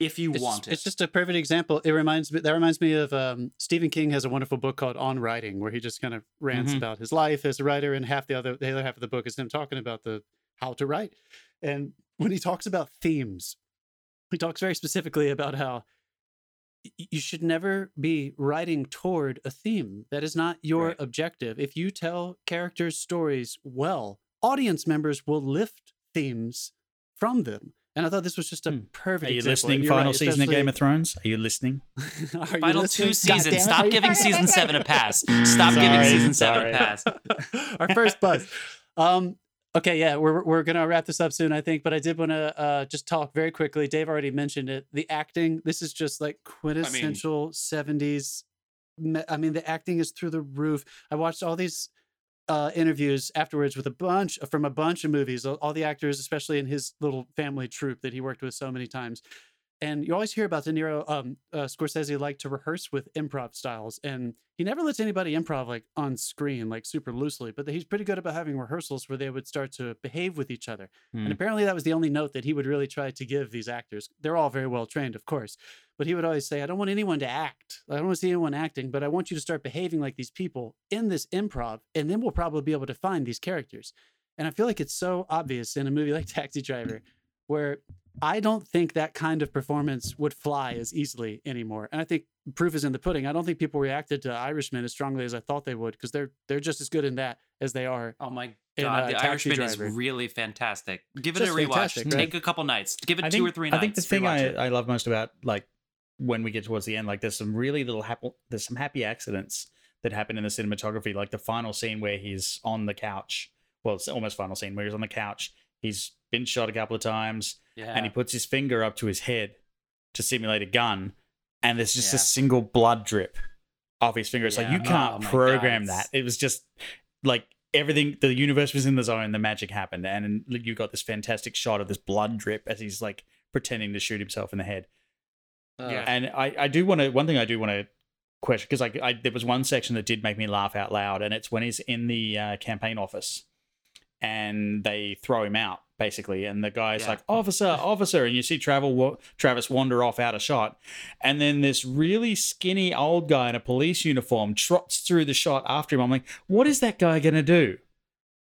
if you it's, want it. It's just a perfect example. It reminds me that reminds me of um, Stephen King has a wonderful book called On Writing, where he just kind of rants Mhm. about his life as a writer, and half the other the other half of the book is him talking about the how to write. And when he talks about themes, he talks very specifically about how you should never be writing toward a theme. That is not your Right. objective. If you tell characters' stories well, audience members will lift themes from them. And I thought this was just a Hmm. perfect Are you example. listening? You're Final right, season of Game of Thrones. Are you listening? Are you Final listening? two seasons. Goddamn it. Stop you- giving season seven a pass. Stop giving Sorry, season seven sorry. a pass. Our first buzz. Um, okay, yeah, we're we're gonna wrap this up soon, I think. But I did want to uh, just talk very quickly. Dave already mentioned it. The acting. This is just like quintessential '70s. me- I mean, the acting is through the roof. I watched all these uh, interviews afterwards with a bunch from a bunch of movies. All, the actors, especially in his little family troupe that he worked with so many times. And you always hear about De Niro. Um, uh, Scorsese liked to rehearse with improv styles, and he never lets anybody improv like on screen, like super loosely. But he's pretty good about having rehearsals where they would start to behave with each other. Hmm. And apparently, that was the only note that he would really try to give these actors. They're all very well trained, of course, but he would always say, "I don't want anyone to act. I don't want to see anyone acting, but I want you to start behaving like these people in this improv, and then we'll probably be able to find these characters." And I feel like it's so obvious in a movie like Taxi Driver, where I don't think that kind of performance would fly as easily anymore. And I think proof is in the pudding. I don't think people reacted to Irishman as strongly as I thought they would because they're they're just as good in that as they are. Oh my In, god, uh, The Taxi Irishman Driver. is really fantastic. Give it Just a rewatch. fantastic, right? Take a couple nights. Give it I two think, or three nights. I think the thing I. I love most about like when we get towards the end, like there's some really little happy, there's some happy accidents that happen in the cinematography. Like the final scene where he's on the couch. Well, it's almost final scene where he's on the couch. He's been shot a couple of times, yeah. and he puts his finger up to his head to simulate a gun, and there's just Yeah. a single blood drip off his finger. It's like you can't Oh my God, program that. It was just like everything. The universe was in the zone. The magic happened, and you got this fantastic shot of this blood drip as he's like pretending to shoot himself in the head. Yeah. And I, I do want to. One thing I do want to question because I, I there was one section that did make me laugh out loud, and it's when he's in the uh, campaign office, and they throw him out basically, and the guy's Yeah. like, "Officer, officer," and you see Travel wa- Travis wander off out of shot, and then this really skinny old guy in a police uniform trots through the shot after him. I'm like, what is that guy gonna do?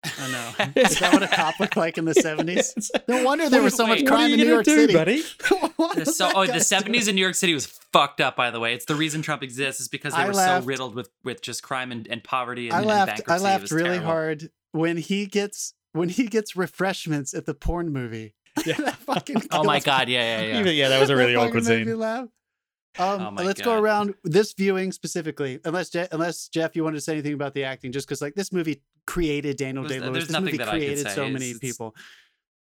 I know. Is that what a cop looked like in the seventies? No wonder there was so Wait, much what are crime you in New York do, City. buddy? What The so, oh, the seventies in New York City was fucked up. By the way, it's the reason Trump exists is because they I were laughed- so riddled with with just crime and, and poverty and, I and laughed. bankruptcy. I laughed really terrible. hard when he gets when he gets refreshments at the porn movie. Yeah. That fucking Oh my god, yeah, yeah, yeah. Even- yeah, that was a really That awkward fucking made me scene. Laugh. Um, Oh let's go around this viewing specifically, unless Je- unless Jeff, you wanted to say anything about the acting, just because like this movie created Daniel There's- Day Lewis. This movie that created so many it's- people.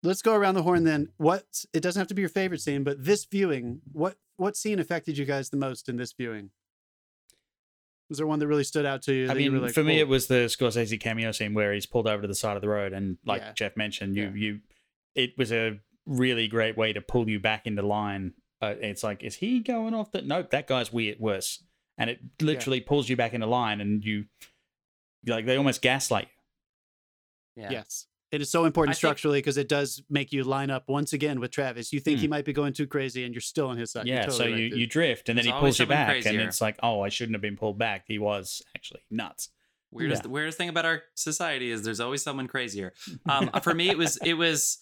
Let's go around the horn then. What it doesn't have to be your favorite scene, but this viewing, what what scene affected you guys the most in this viewing? Was there one that really stood out to you? I that you mean, were like, for me, "Whoa." it was the Scorsese cameo scene where he's pulled over to the side of the road, and like Yeah. Jeff mentioned, you Yeah. you, it was a really great way to pull you back into line. Uh, it's like, is he going off that? Nope, that guy's weird, worse, and it literally pulls you back into line, and you like they almost gaslight you. Yeah. Yes. It is so important I structurally because it does make you line up once again with Travis. You think Hmm. he might be going too crazy and you're still on his side. Yeah, totally so right, you, dude. you drift, and then There's he pulls you something back, and it's like, oh, I shouldn't have been pulled back. He was actually nuts. Weirdest, Yeah. weirdest thing about our society is there's always someone crazier. Um, for me, it was it was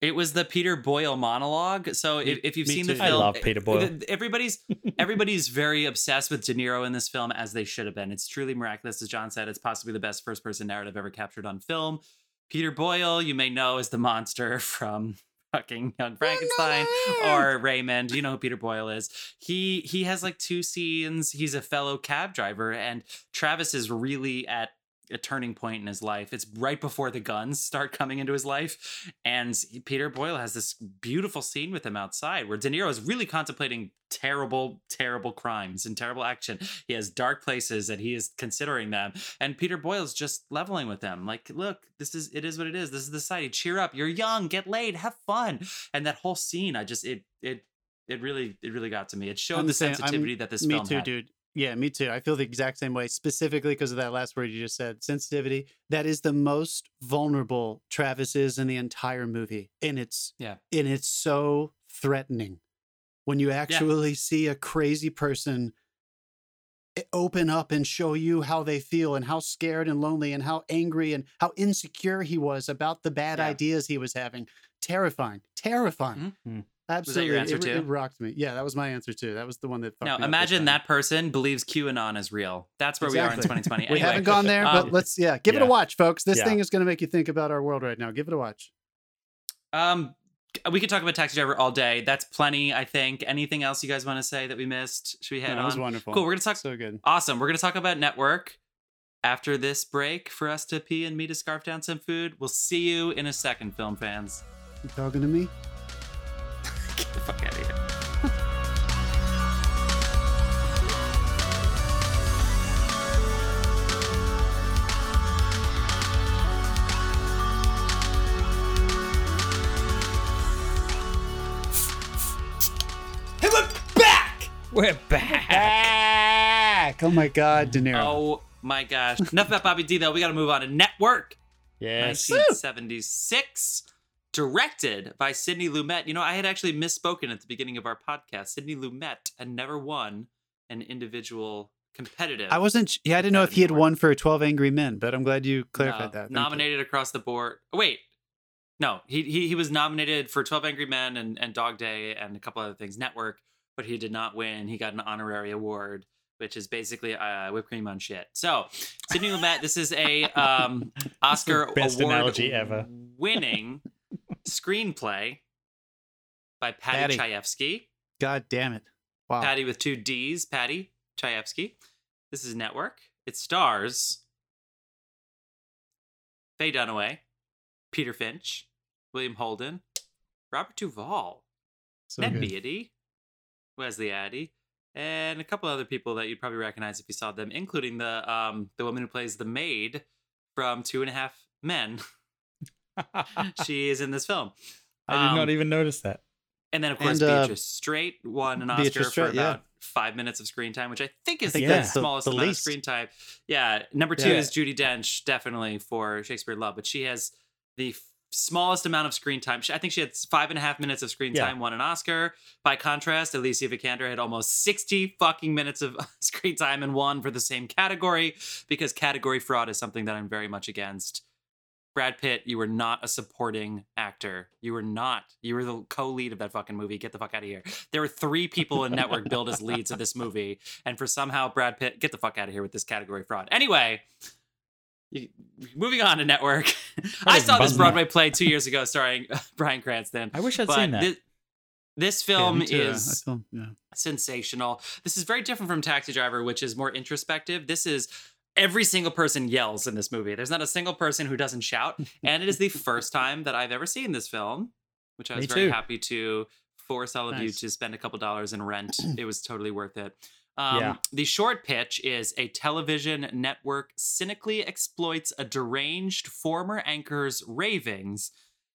it was the Peter Boyle monologue. So if, if you've me seen the film, I love Peter Boyle. everybody's everybody's very obsessed with De Niro in this film, as they should have been. It's truly miraculous, as John said. It's possibly the best first person narrative ever captured on film. Peter Boyle, you may know as the monster from fucking Young Frankenstein or Raymond. You know who Peter Boyle is. He he has like two scenes. He's a fellow cab driver, and Travis is really at a turning point in his life. It's right before the guns start coming into his life, and Peter Boyle has this beautiful scene with him outside where De Niro is really contemplating terrible, terrible crimes and terrible action. He has dark places and he is considering them, and Peter Boyle's just leveling with them. Like, look, this is it is what it is. This is the society. Cheer up. You're young. Get laid. Have fun. And that whole scene, I just it it it really it really got to me. It showed I'm the the same- I'm- sensitivity that this Me film too, had. dude. Yeah, me too. I feel the exact same way, specifically because of that last word you just said sensitivity. That is the most vulnerable Travis is in the entire movie. And it's, Yeah. and it's so threatening when you actually see a crazy person open up and show you how they feel and how scared and lonely and how angry and how insecure he was about the bad Yeah. ideas he was having. Terrifying, terrifying. Mhm. Absolutely, your answer it, too? it rocked me. Yeah, that was my answer too. That was the one that. Now imagine that person believes QAnon is real. That's where we are in Exactly. 2020. We Anyway, haven't gone there, but um, let's yeah, give it a watch, folks. This Yeah. thing is going to make you think about our world right now. Give it a watch. Um, we could talk about Taxi Driver all day. That's plenty, I think. Anything else you guys want to say that we missed? Should we head No, that was wonderful. Cool. We're gonna talk. So good. Awesome. We're gonna talk about network after this break for us to pee and me to scarf down some food. We'll see you in a second, film fans. You talking to me? Get the fuck out of here. Hey, we're back! We're back. Back. Oh my God, De Niro. Oh my gosh. Enough about Bobby D, though. We got to move on to Network. Yes. 1976, directed by Sidney Lumet. You know, I had actually misspoken at the beginning of our podcast. Sidney Lumet had never won an individual competitive. I wasn't. Yeah, I didn't know if he had won for Twelve Angry Men, but I'm glad you no, clarified that. Thank you. nominated across the board. Oh, wait. No, he, he he was nominated for 12 Angry Men and, and Dog Day and a couple other things, Network, but he did not win. He got an honorary award, which is basically uh, whipped cream on shit. So, Sidney Lumet, this is a um, Oscar award analogy ever. winning screenplay by Paddy, Paddy. Chayefsky. God damn it! Wow. Paddy with two D's, Paddy Chayefsky. This is Network. It stars Faye Dunaway, Peter Finch, William Holden, Robert Duvall, So Ned good. Beatty, Wesley Addy, and a couple other people that you'd probably recognize if you saw them, including the um the woman who plays the maid from Two and a Half Men. she is in this film. I did Um, not even notice that. And then, of course, And, uh, Beatrice Straight won an Oscar Beatrice for Straight, yeah. about five minutes of screen time, which I think is I think the that's the- smallest the amount least. of screen time. Yeah. Number two Yeah. is Judi Dench, definitely for Shakespeare in Love, but she has the f- smallest amount of screen time. She, I think she had five and a half minutes of screen Yeah. time, won an Oscar. By contrast, Alicia Vikander had almost 60 fucking minutes of screen time and won for the same category because category fraud is something that I'm very much against. Brad Pitt, you were not a supporting actor. You were not. You were the co-lead of that fucking movie. Get the fuck out of here. There were three people in network billed as leads of this movie, and for somehow Brad Pitt, get the fuck out of here with this category fraud. Anyway, you, moving on to network. I saw this. Broadway play two years ago, starring Bryan Cranston. I wish I'd seen that. thi- this film. I is feel- yeah. sensational. This is very different from Taxi Driver, which is more introspective. This is every single person yells in this movie. There's not a single person who doesn't shout, and it is the first time that I've ever seen this film, which I was very happy to force all of you to spend a couple dollars in rent. it was totally worth it. Um, Yeah. The short pitch is a television network cynically exploits a deranged former anchor's ravings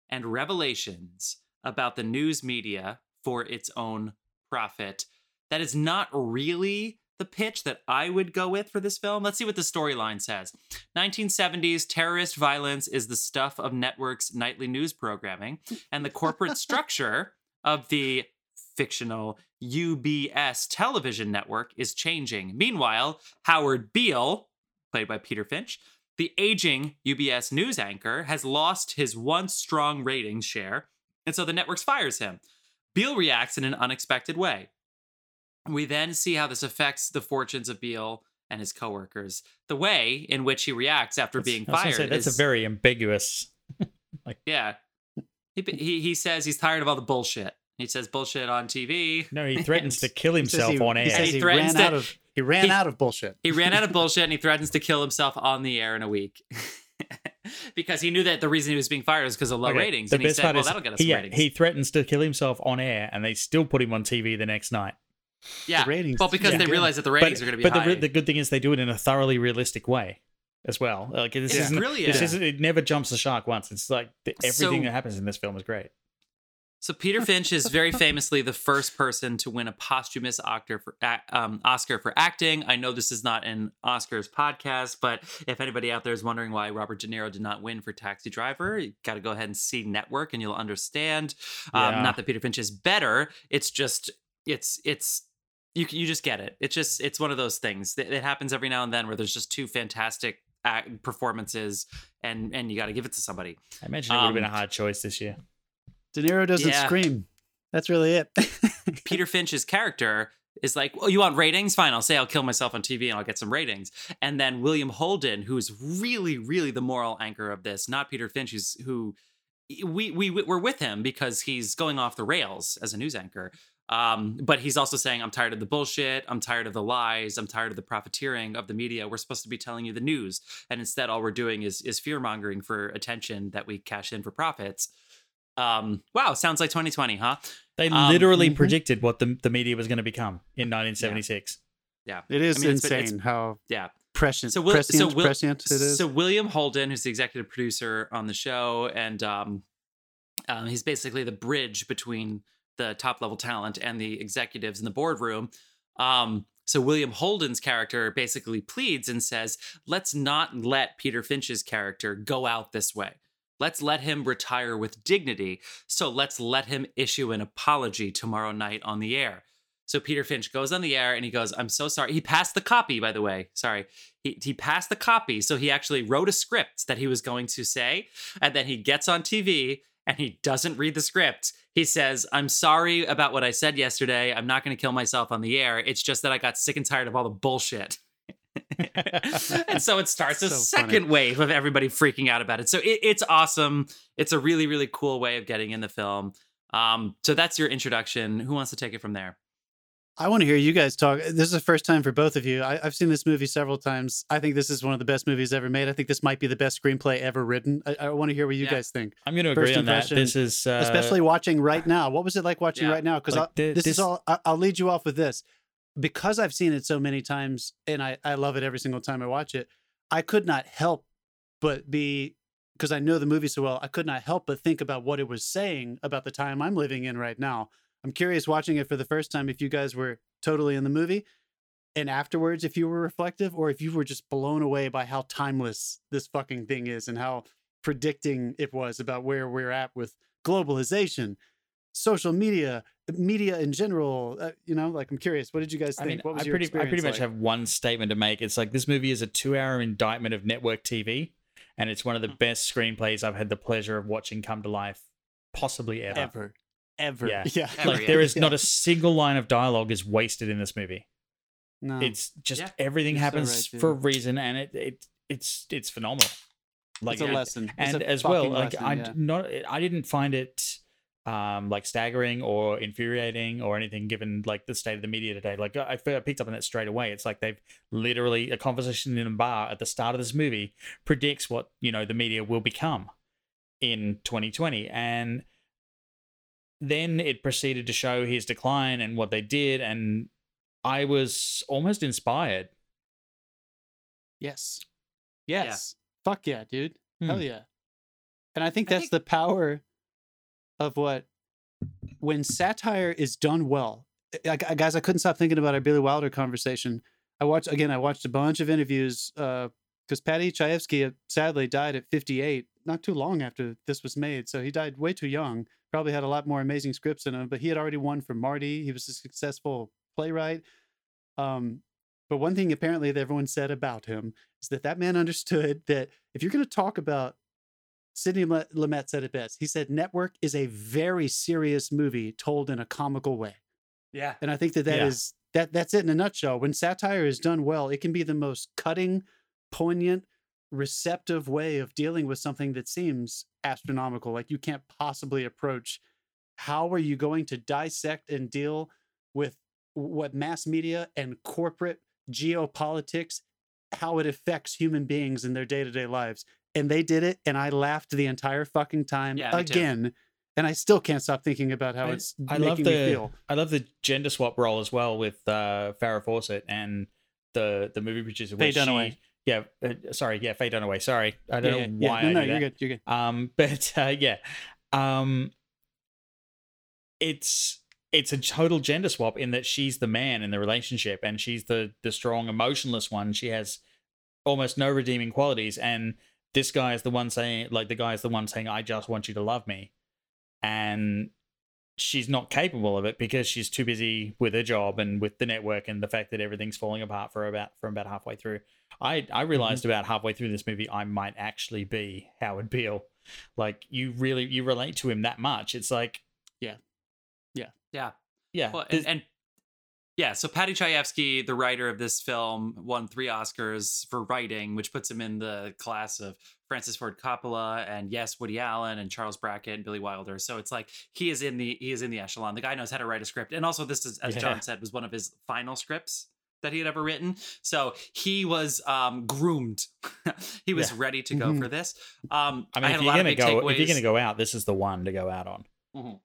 and revelations about the news media for its own profit. That is not really the pitch that I would go with for this film. Let's see what the storyline says. 1970s terrorist violence is the stuff of networks' nightly news programming, and the corporate structure of the fictional UBS television network is changing. Meanwhile, Howard Beale, played by Peter Finch, the aging UBS news anchor, has lost his once strong ratings share, and so the network fires him. Beale reacts in an unexpected way. We then see how this affects the fortunes of Beale and his coworkers. The way in which he reacts after That's- being I was gonna fired say, that's is a very ambiguous. like, yeah. He, he he says he's tired of all the bullshit. He says bullshit on TV. No, he threatens to kill himself he, on he air. says He he, threatens ran out of he ran he- out of bullshit. He ran out of bullshit and he threatens to kill himself on the air in a week. because he knew that the reason he was being fired was because of low Okay, ratings. The and he best said, part well, is that'll get us he, ratings. he threatens to kill himself on air, and they still put him on TV the next night. Yeah. The ratings. Well, because Yeah. they realize that the ratings but are going to be but high. The, the good thing is they do it in a thoroughly realistic way as well. Like this It's isn't brilliant. This isn't, it never jumps the shark once. It's like the, everything So- that happens in this film is great. So Peter Finch is very famously the first person to win a posthumous Oscar for um, Oscar for acting. I know this is not an Oscars podcast, but if anybody out there is wondering why Robert De Niro did not win for Taxi Driver, you got to go ahead and see Network, and you'll understand. Um, Yeah. Not that Peter Finch is better; it's just it's it's you you just get it. It's just it's one of those things. It, it happens every now and then where there's just two fantastic act- performances, and and you got to give it to somebody. I imagine it would have been a Um, hard choice this year. De Niro doesn't Yeah. scream. That's really it. Peter Finch's character is like, "Oh, you want ratings? Fine, I'll say I'll kill myself on TV and I'll get some ratings." And then William Holden, who's really, really the moral anchor of this, not Peter Finch, who's who we we we're with him because he's going off the rails as a news anchor. Um, but he's also saying, "I'm tired of the bullshit. I'm tired of the lies. I'm tired of the profiteering of the media. We're supposed to be telling you the news, and instead, all we're doing is is fear mongering for attention that we cash in for profits." Um, wow, sounds like 2020, huh? They um, literally mhm. predicted what the, the media was going to become in 1976. Yeah, it is I mean, it's insane it's- how yeah. prescient, So Will- prescient, so Will- prescient it is. So William Holden, who's the executive producer on the show, and um, um, he's basically the bridge between the top level talent and the executives in the boardroom. Um, so William Holden's character basically pleads and says, "Let's not let Peter Finch's character go out this way. Let's let him retire with dignity. So let's let him issue an apology tomorrow night on the air." So Peter Finch goes on the air and he goes, "I'm so sorry." He passed the copy, by the way. Sorry, he he passed the copy, so he actually wrote a script that he was going to say, and then he gets on TV and he doesn't read the script. He says, "I'm sorry about what I said yesterday. I'm not going to kill myself on the air. It's just that I got sick and tired of all the bullshit." and so it starts a So second wave of everybody freaking out about it. So it, it's awesome. It's a really really cool way of getting in the film. Um, so that's your introduction. Who wants to take it from there? I want to hear you guys talk. This is the first time for both of you. I, I've seen this movie several times. I think this is one of the best movies ever made. I think this might be the best screenplay ever written. I, I want to hear what you Yeah. guys think, I'm going to agree on that. This is uh, especially watching right now. What was it like watching Yeah. right now? Because Like, this, this- is all. I, I'll lead you off with this. Because I've seen it so many times, and I, I love it every single time I watch it. I could not help but be because I know the movie so well. I could not help but think about what it was saying about the time I'm living in right now. I'm curious watching it for the first time if you guys were totally in the movie and afterwards if you were reflective or if you were just blown away by how timeless this fucking thing is and how predicting it was about where we're at with globalization social media media in general uh, you know like i'm curious what did you guys I think mean, what was I your pretty, I pretty much like? have one statement to make. It's like this movie is a two-hour indictment of network TV, and it's one of the Mm. best screenplays I've had the pleasure of watching come to life, possibly ever. ever ever Yeah. yeah Ever, Like yeah. there is Yeah. not a single line of dialogue is wasted in this movie. no It's just Yeah. everything You're so happens right, for a reason, and it, it it's it's phenomenal. Like it's a and- lesson It's and a as well, like lesson, I yeah. not I didn't find it um like staggering or infuriating or anything given like the state of the media today like I, I picked up on that straight away it's like they've literally a conversation in a bar at the start of this movie predicts what you know the media will become in 2020 and then it proceeded to show his decline and what they did and i was almost inspired Yes. Yes. Fuck yeah, dude. Hell Hmm. yeah. And I think I that's think- the power of what when satire is done well. I, I- guys, I couldn't stop thinking about our Billy Wilder conversation. I watched again. I watched a bunch of interviews because Paddy Chayefsky uh, sadly died at 58, not too long after this was made. So he died way too young. Probably had a lot more amazing scripts in him, but he had already won for Marty. He was a successful playwright. Um, but one thing apparently that everyone said about him is that that man understood that if you're going to talk about Sidney Lumet said it best. He said Network is a very serious movie told in a comical way. Yeah. And I think that that Yeah. is that that's it in a nutshell. When satire is done well, it can be the most cutting, poignant, receptive way of dealing with something that seems astronomical. Like you can't possibly approach how are you going to dissect and deal with what mass media and corporate geopolitics how it affects human beings in their day-to-day lives. And they did it and I laughed the entire fucking time Yeah, again. And I still can't stop thinking about how I- it's I making love me the feel. I love the gender swap role as well with uh, Farrah Fawcett and the the movie producer. where Faye Dunaway. she- Yeah, uh, sorry, yeah, Faye Dunaway. Sorry, I don't yeah, know yeah, why yeah. No, I no, you're that. good. You're good. Um, but uh, yeah, um, it's it's a total gender swap in that she's the man in the relationship and she's the the strong emotionless one she has almost no redeeming qualities and this guy is the one saying like the guy is the one saying i just want you to love me and she's not capable of it because she's too busy with her job and with the network and the fact that everything's falling apart for about from about halfway through. I i mm-hmm. realized about halfway through this movie i might actually be howard beale like you really you relate to him that much. It's like Yeah. yeah. Well, this- and, and yeah, so Paddy Chayefsky, the writer of this film, won three Oscars for writing, which puts him in the class of Francis Ford Coppola and yes, Woody Allen and Charles Brackett and Billy Wilder. So it's like he is in the he is in the echelon. The guy knows how to write a script, and also this is, as Yeah. John said, was one of his final scripts that he had ever written. So he was um, groomed. he was Yeah. ready to go Mhm. for this. Um, I mean, had if a you're lot gonna go, if you're gonna go out, this is the one to go out on. Mhm.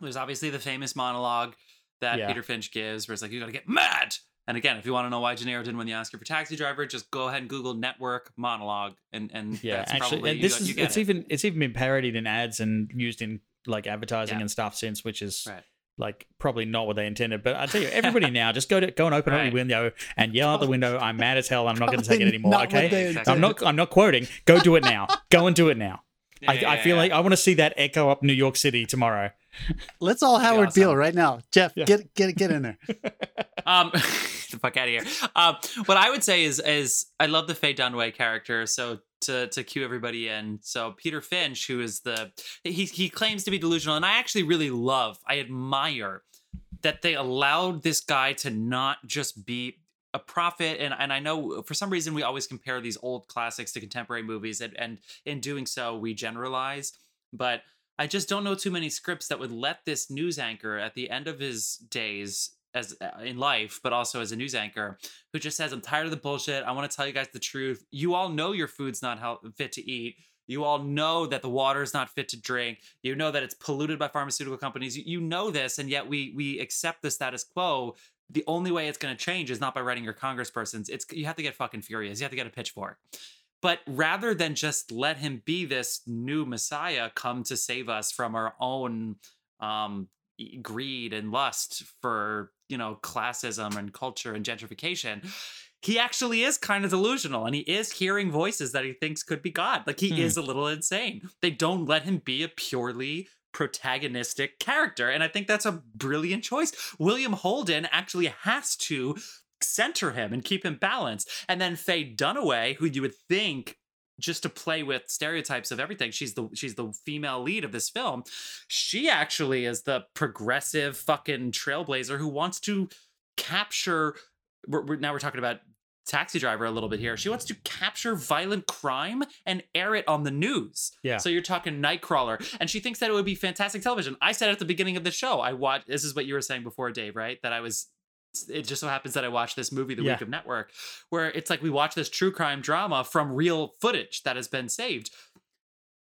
There's obviously the famous monologue that Yeah. Peter Finch gives, where it's like, you gotta get mad. And again, if you want to know why De Niro didn't win the Oscar for Taxi Driver, just go ahead and Google network monologue, and and Yeah, that's actually, probably and this got- is you it's it. even it's even been parodied in ads and used in like advertising Yeah. and stuff since, which is Right. like probably not what they intended. But I tell you, everybody now just go to go and open up your window and yell out the window. I'm mad as hell. I'm not going to take it anymore. Okay. I'm not I'm not quoting. Go do it now. Go and do it now. Yeah, I, yeah, I feel yeah. like I want to see that echo up New York City tomorrow. Let's all That'd be Howard awesome. Beale right now. Jeff, Yeah. get get get in there. um the fuck out of here um what i would say is is i love the faye dunaway character so to to cue everybody in so peter finch who is the he, he claims to be delusional and i actually really love i admire that they allowed this guy to not just be a prophet and and i know for some reason we always compare these old classics to contemporary movies and and in doing so we generalize but I just don't know too many scripts that would let this news anchor at the end of his days as uh, in life, but also as a news anchor, who just says, "I'm tired of the bullshit. I want to tell you guys the truth. You all know your food's not health- fit to eat. You all know that the water is not fit to drink. You know that it's polluted by pharmaceutical companies. You, you know this, and yet we we accept the status quo." The only way it's going to change is not by writing your congresspersons. It's you have to get fucking furious. You have to get a pitchfork. But rather than just let him be this new messiah come to save us from our own um, greed and lust for, you know, classism and culture and gentrification, he actually is kind of delusional and he is hearing voices that he thinks could be God. Like he Hmm. is a little insane. They don't let him be a purely protagonistic character. And I think that's a brilliant choice. William Holden actually has to center him and keep him balanced. And then Faye Dunaway, who you would think just to play with stereotypes of everything, she's the she's the female lead of this film. She actually is the progressive fucking trailblazer who wants to capture. We're, we're- now we're talking about Taxi Driver a little bit here. She wants to capture violent crime and air it on the news. Yeah. So you're talking Nightcrawler, and she thinks that it would be fantastic television. I said at the beginning of the show, I watched. This is what you were saying before, Dave, right? That I was. It just so happens that I watched this movie the Yeah. week of Network, where it's like we watch this true crime drama from real footage that has been saved.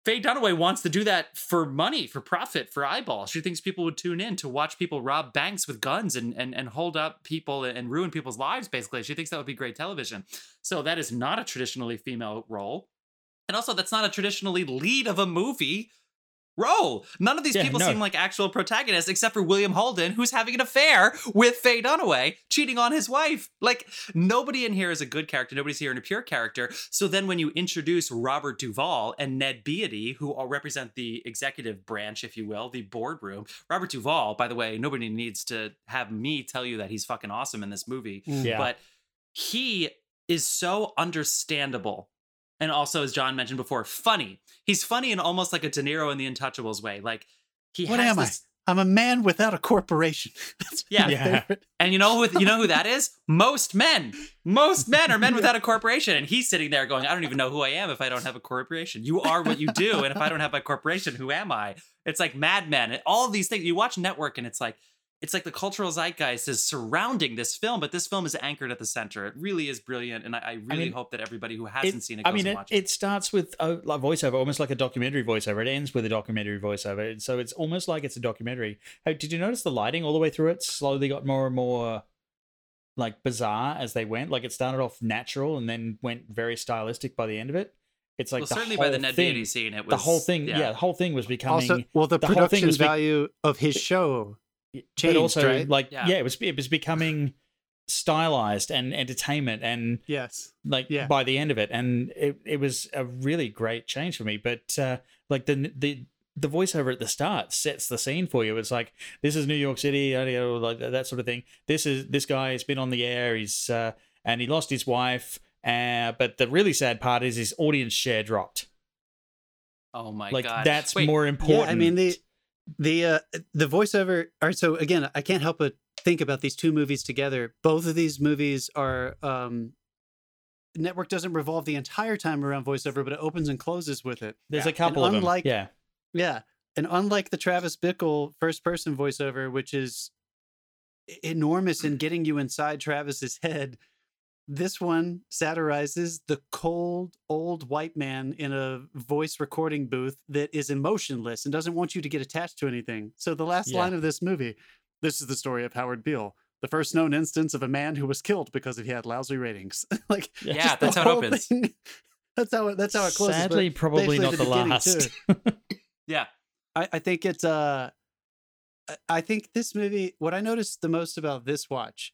Faye Dunaway wants to do that for money, for profit, for eyeballs. She thinks people would tune in to watch people rob banks with guns and and, and hold up people and ruin people's lives, basically. She thinks that would be great television. So that is not a traditionally female role. And also, that's not a traditionally lead of a movie role. None of these Yeah, people no. seem like actual protagonists except for William Holden, who's having an affair with Faye Dunaway, cheating on his wife. Like, nobody in here is a good character. Nobody's here in a pure character. So then when you introduce Robert Duvall and Ned Beatty, who all represent the executive branch, if you will, the boardroom, Robert Duvall, by the way, nobody needs to have me tell you that he's fucking awesome in this movie mm. Yeah. but he is so understandable and also as john mentioned before funny. He's funny in almost like a de niro in the untouchables way. Like he What has am I? this I'm a man without a corporation. Yeah. Yeah. and you know who you know who that is? Most men. Most men are men without a corporation. And he's sitting there going i don't even know who i am if i don't have a corporation. You are what you do. And if i don't have my corporation who am i? It's like mad men and all these things. You watch network and it's like it's like the cultural zeitgeist is surrounding this film, but this film is anchored at the center. It really is brilliant, and I, I really mean, hope that everybody who hasn't It- seen it I goes mean, and it, watches it. it starts with a like voiceover, almost like a documentary voiceover. It ends with a documentary voiceover. So it's almost like it's a documentary. Hey, did you notice the lighting all the way through it slowly got more and more like bizarre as they went? Like it started off natural and then went very stylistic by the end of it. it's like well, certainly by the Ned thing, Beatty scene, it was the whole thing. Yeah. the whole thing was becoming. Also, well, the, the whole thing production was be- value of his show. But also right? like Yeah. yeah. it was it was becoming stylized and entertainment and Yes. like Yeah. by the end of it and it, it was a really great change for me but uh like the the the voiceover at the start sets the scene for you it's like this is new york city like that sort of thing this is this guy has been on the air he's uh and he lost his wife uh but the really sad part is his audience share dropped Oh my like god. that's Wait, more important Yeah, I mean the the uh, the voiceover. All right, so again, I can't help but think about these two movies together. Both of these movies are um, network doesn't revolve the entire time around voiceover, but it opens and closes with it. there's yeah. a couple And of them unlike- yeah Yeah, and unlike the Travis Bickle first person voiceover, which is enormous in getting you inside Travis's head. This one satirizes the cold old white man in a voice recording booth that is emotionless and doesn't want you to get attached to anything. So the last Yeah. line of this movie, this is the story of Howard Beale, the first known instance of a man who was killed because he had lousy ratings. like Yeah, Yeah, just the that's how it opens. thing- That's how it, that's how it closes. sadly probably not the the, last. Yeah. I, I think it's uh I think this movie what I noticed the most about this watch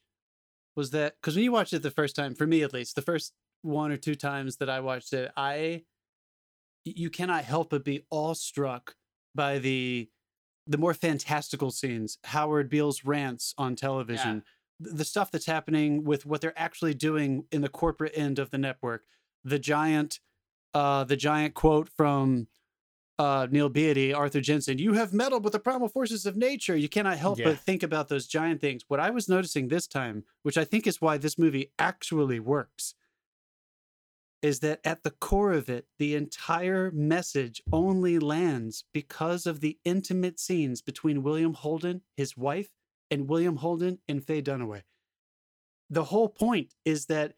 was that because when you watched it the first time, for me at least, the first one or two times that I watched it, I you cannot help but be awestruck by the the more fantastical scenes, Howard Beale's rants on television, th- the stuff that's happening with what they're actually doing in the corporate end of the network, the giant uh the giant quote from uh, Neil Beatty, Arthur Jensen, you have meddled with the primal forces of nature. You cannot help Yeah. but think about those giant things. What I was noticing this time, which I think is why this movie actually works, is that at the core of it, the entire message only lands because of the intimate scenes between William Holden, his wife, and William Holden and Faye Dunaway. The whole point is that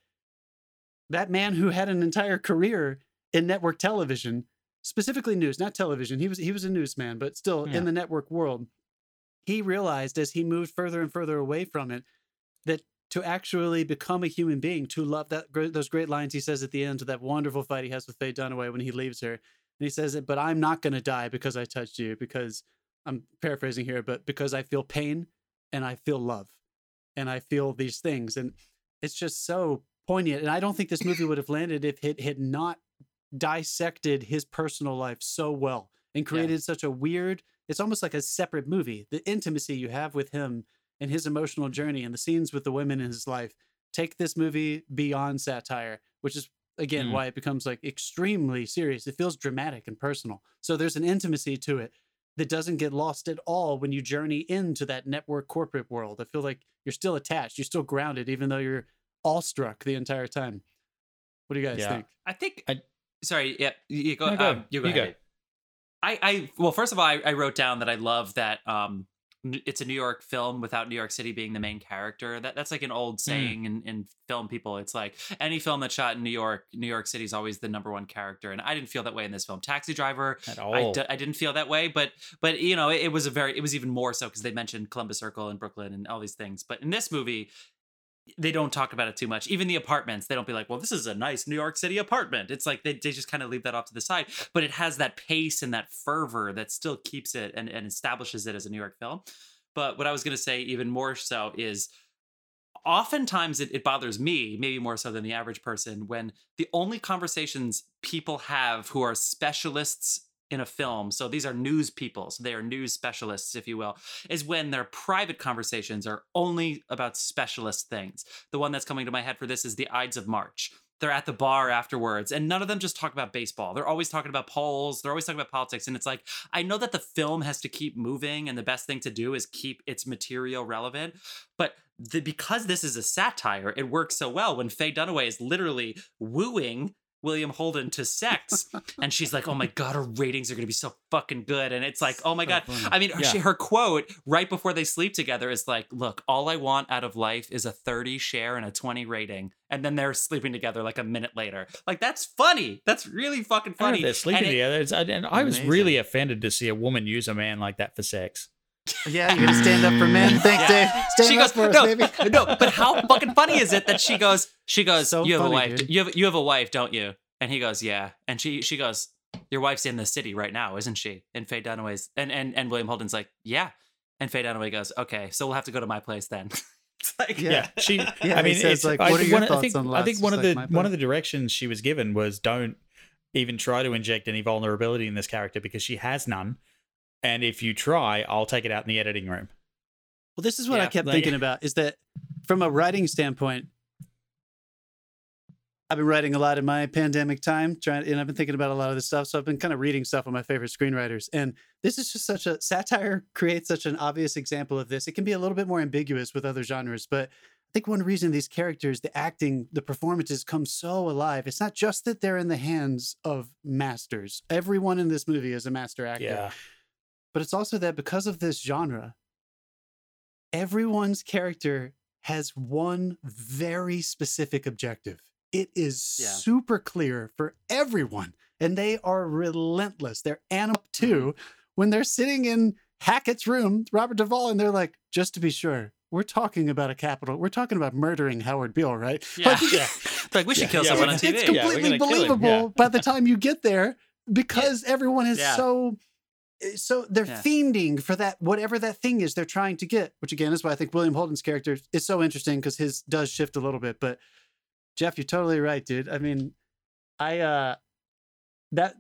that man who had an entire career in network television specifically news, not television. He was he was a newsman, but still Yeah. in the network world. He realized as he moved further and further away from it that to actually become a human being, to love that those great lines he says at the end of that wonderful fight he has with Faye Dunaway when he leaves her, and he says it, but I'm not going to die because I touched you because I'm paraphrasing here, but because I feel pain and I feel love and I feel these things, and it's just so poignant. And I don't think this movie would have landed if it had not dissected his personal life so well and created such a weird it's almost like a separate movie the intimacy you have with him and his emotional journey and the scenes with the women in his life take this movie beyond satire which is again Mm. why it becomes like extremely serious it feels dramatic and personal so there's an intimacy to it that doesn't get lost at all when you journey into that network corporate world i feel like you're still attached you're still grounded even though you're awestruck the entire time what do you guys Yeah. think I think. I- sorry. Yeah. You go. No, go. um, you go You go. I, I. Well, first of all, I, I wrote down that I love that. Um, it's a New York film without New York City being the main character. That that's like an old saying in, in film people. It's like any film that's shot in New York, New York City is always the number one character, and I didn't feel that way in this film. Taxi Driver, at I all. d- I didn't feel that way, but but you know, it, it was a very it was even more so because they mentioned Columbus Circle and Brooklyn and all these things. But in this movie, they don't talk about it too much. Even the apartments, they don't be like, "Well, this is a nice New York City apartment." It's like they, they just kind of leave that off to the side. But it has that pace and that fervor that still keeps it and, and establishes it as a New York film. But what I was going to say even more so is oftentimes it, it bothers me, maybe more so than the average person, when the only conversations people have who are specialists in a film, so these are news people, so they are news specialists, if you will, is when their private conversations are only about specialist things. The one that's coming to my head for this is the Ides of March. They're at the bar afterwards, and none of them just talk about baseball. They're always talking about polls. They're always talking about politics. And it's like, I know that the film has to keep moving, and the best thing to do is keep its material relevant. But the, because this is a satire, it works so well when Faye Dunaway is literally wooing William Holden to sex, and she's like, "Oh my god, her ratings are gonna be so fucking good," and it's like, "Oh my So god." funny. I mean, her, Yeah. she, her quote right before they sleep together is like, "Look, all I want out of life is a thirty share and a twenty rating," and then they're sleeping together like a minute later. Like that's funny. That's really fucking funny. they're sleeping And it- together. It's, I- and I was Amazing. really offended to see a woman use a man like that for sex. Yeah, you're gonna stand up for men. Thanks, Dave. Stand she up goes, for us, no, baby. no, but how fucking funny is it that she goes, she goes, So you have funny, a wife, dude. you have you have a wife, don't you? And he goes, "Yeah." And she she goes, "Your wife's in the city right now, isn't she?" And Faye Dunaway's and and and William Holden's like, "Yeah." And Faye Dunaway goes, "Okay, so we'll have to go to my place then." it's like, Yeah. yeah, she. Yeah, I mean, says, it's like, I "What are think your one of- I thoughts think, on I think one of It's the one of the directions she was given was don't even try to inject any vulnerability in this character because she has none. And if you try, I'll take it out in the editing room. Well, this is what I kept like- thinking about is that from a writing standpoint, I've been writing a lot in my pandemic time, trying, and I've been thinking about a lot of this stuff. So I've been kind of reading stuff with my favorite screenwriters, and this is just such a satire creates such an obvious example of this. It can be a little bit more ambiguous with other genres, but I think one reason these characters, the acting, the performances come so alive. It's not just that they're in the hands of masters. Everyone in this movie is a master actor Yeah, but it's also that because of this genre, everyone's character has one very specific objective. It is Yeah. super clear for everyone, and they are relentless. They're animal too mm-hmm. when they're sitting in Hackett's room, Robert Duvall, and they're like, just to be sure, we're talking about a capital. We're talking about murdering Howard Beale, right? Yeah. Like, yeah. like we should Yeah, kill someone we- on it's, TV. it's completely gonna kill him, believable yeah. by the time you get there because everyone is Yeah. so so they're Yeah. fiending for that whatever that thing is they're trying to get which again is why i think william holden's character is so interesting because his does shift a little bit but jeff you're totally right dude i mean i uh that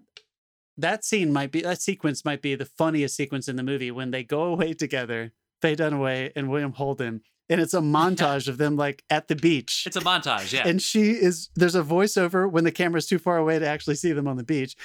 that scene might be that sequence might be the funniest sequence in the movie when they go away together faye dunaway and william holden and it's a montage of them like at the beach It's a montage, yeah. and she is there's a voiceover when the camera's too far away to actually see them on the beach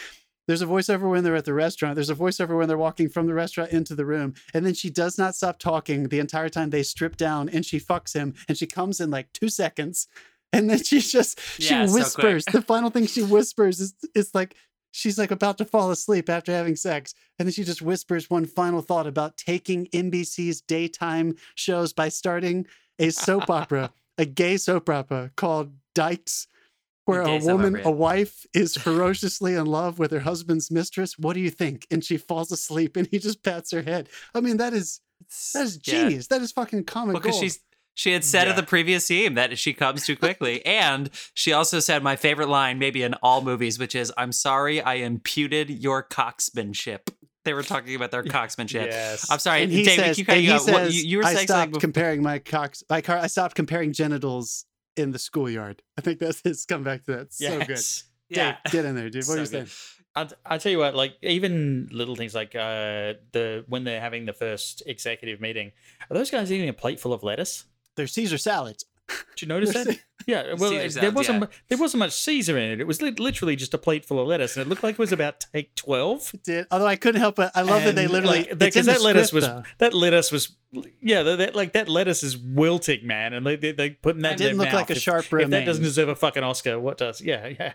there's a voiceover when they're at the restaurant. There's a voiceover when they're walking from the restaurant into the room. And then she does not stop talking the entire time they strip down and she fucks him and she comes in like two seconds. And then she just she Yeah, so whispers. The final thing she whispers is it's like she's like about to fall asleep after having sex. And then she just whispers one final thought about taking NBC's daytime shows by starting a soap opera a gay soap opera called Dykes where a woman a wife is ferociously in love with her husband's mistress what do you think and she falls asleep and he just pats her head i mean that is that is Yeah. genius that is fucking comic because gold. she's she had said Yeah. at the previous scene that she comes too quickly, and she also said my favorite line, maybe in all movies, which is "I'm sorry, I imputed your coxmanship." They were talking about their coxmanship. Yes. I'm sorry, and he David. says, you kind and he of what, you, you were I saying stopped comparing my cocks. I, car- I stopped comparing genitals in the schoolyard. I think that's his come back to that. So good. Yeah. Dave, get in there, dude. What are you So saying? good. I I tell you what, like even little things like uh the when they're having the first executive meeting, are those guys eating a plate full of lettuce? They're Caesar salads. Did you notice that? Yeah, well, Caesar there salads, wasn't yeah. there wasn't much Caesar in it. It was li- literally just a plate full of lettuce, and it looked like it was about take twelve. It did. Although I couldn't help it. I love that they literally like, because in the that lettuce script, was though. that lettuce was yeah that, that- like that lettuce is wilting man and they they, they putting that It in didn't their look like a If- sharp if, romaine. that doesn't deserve a fucking Oscar what does yeah yeah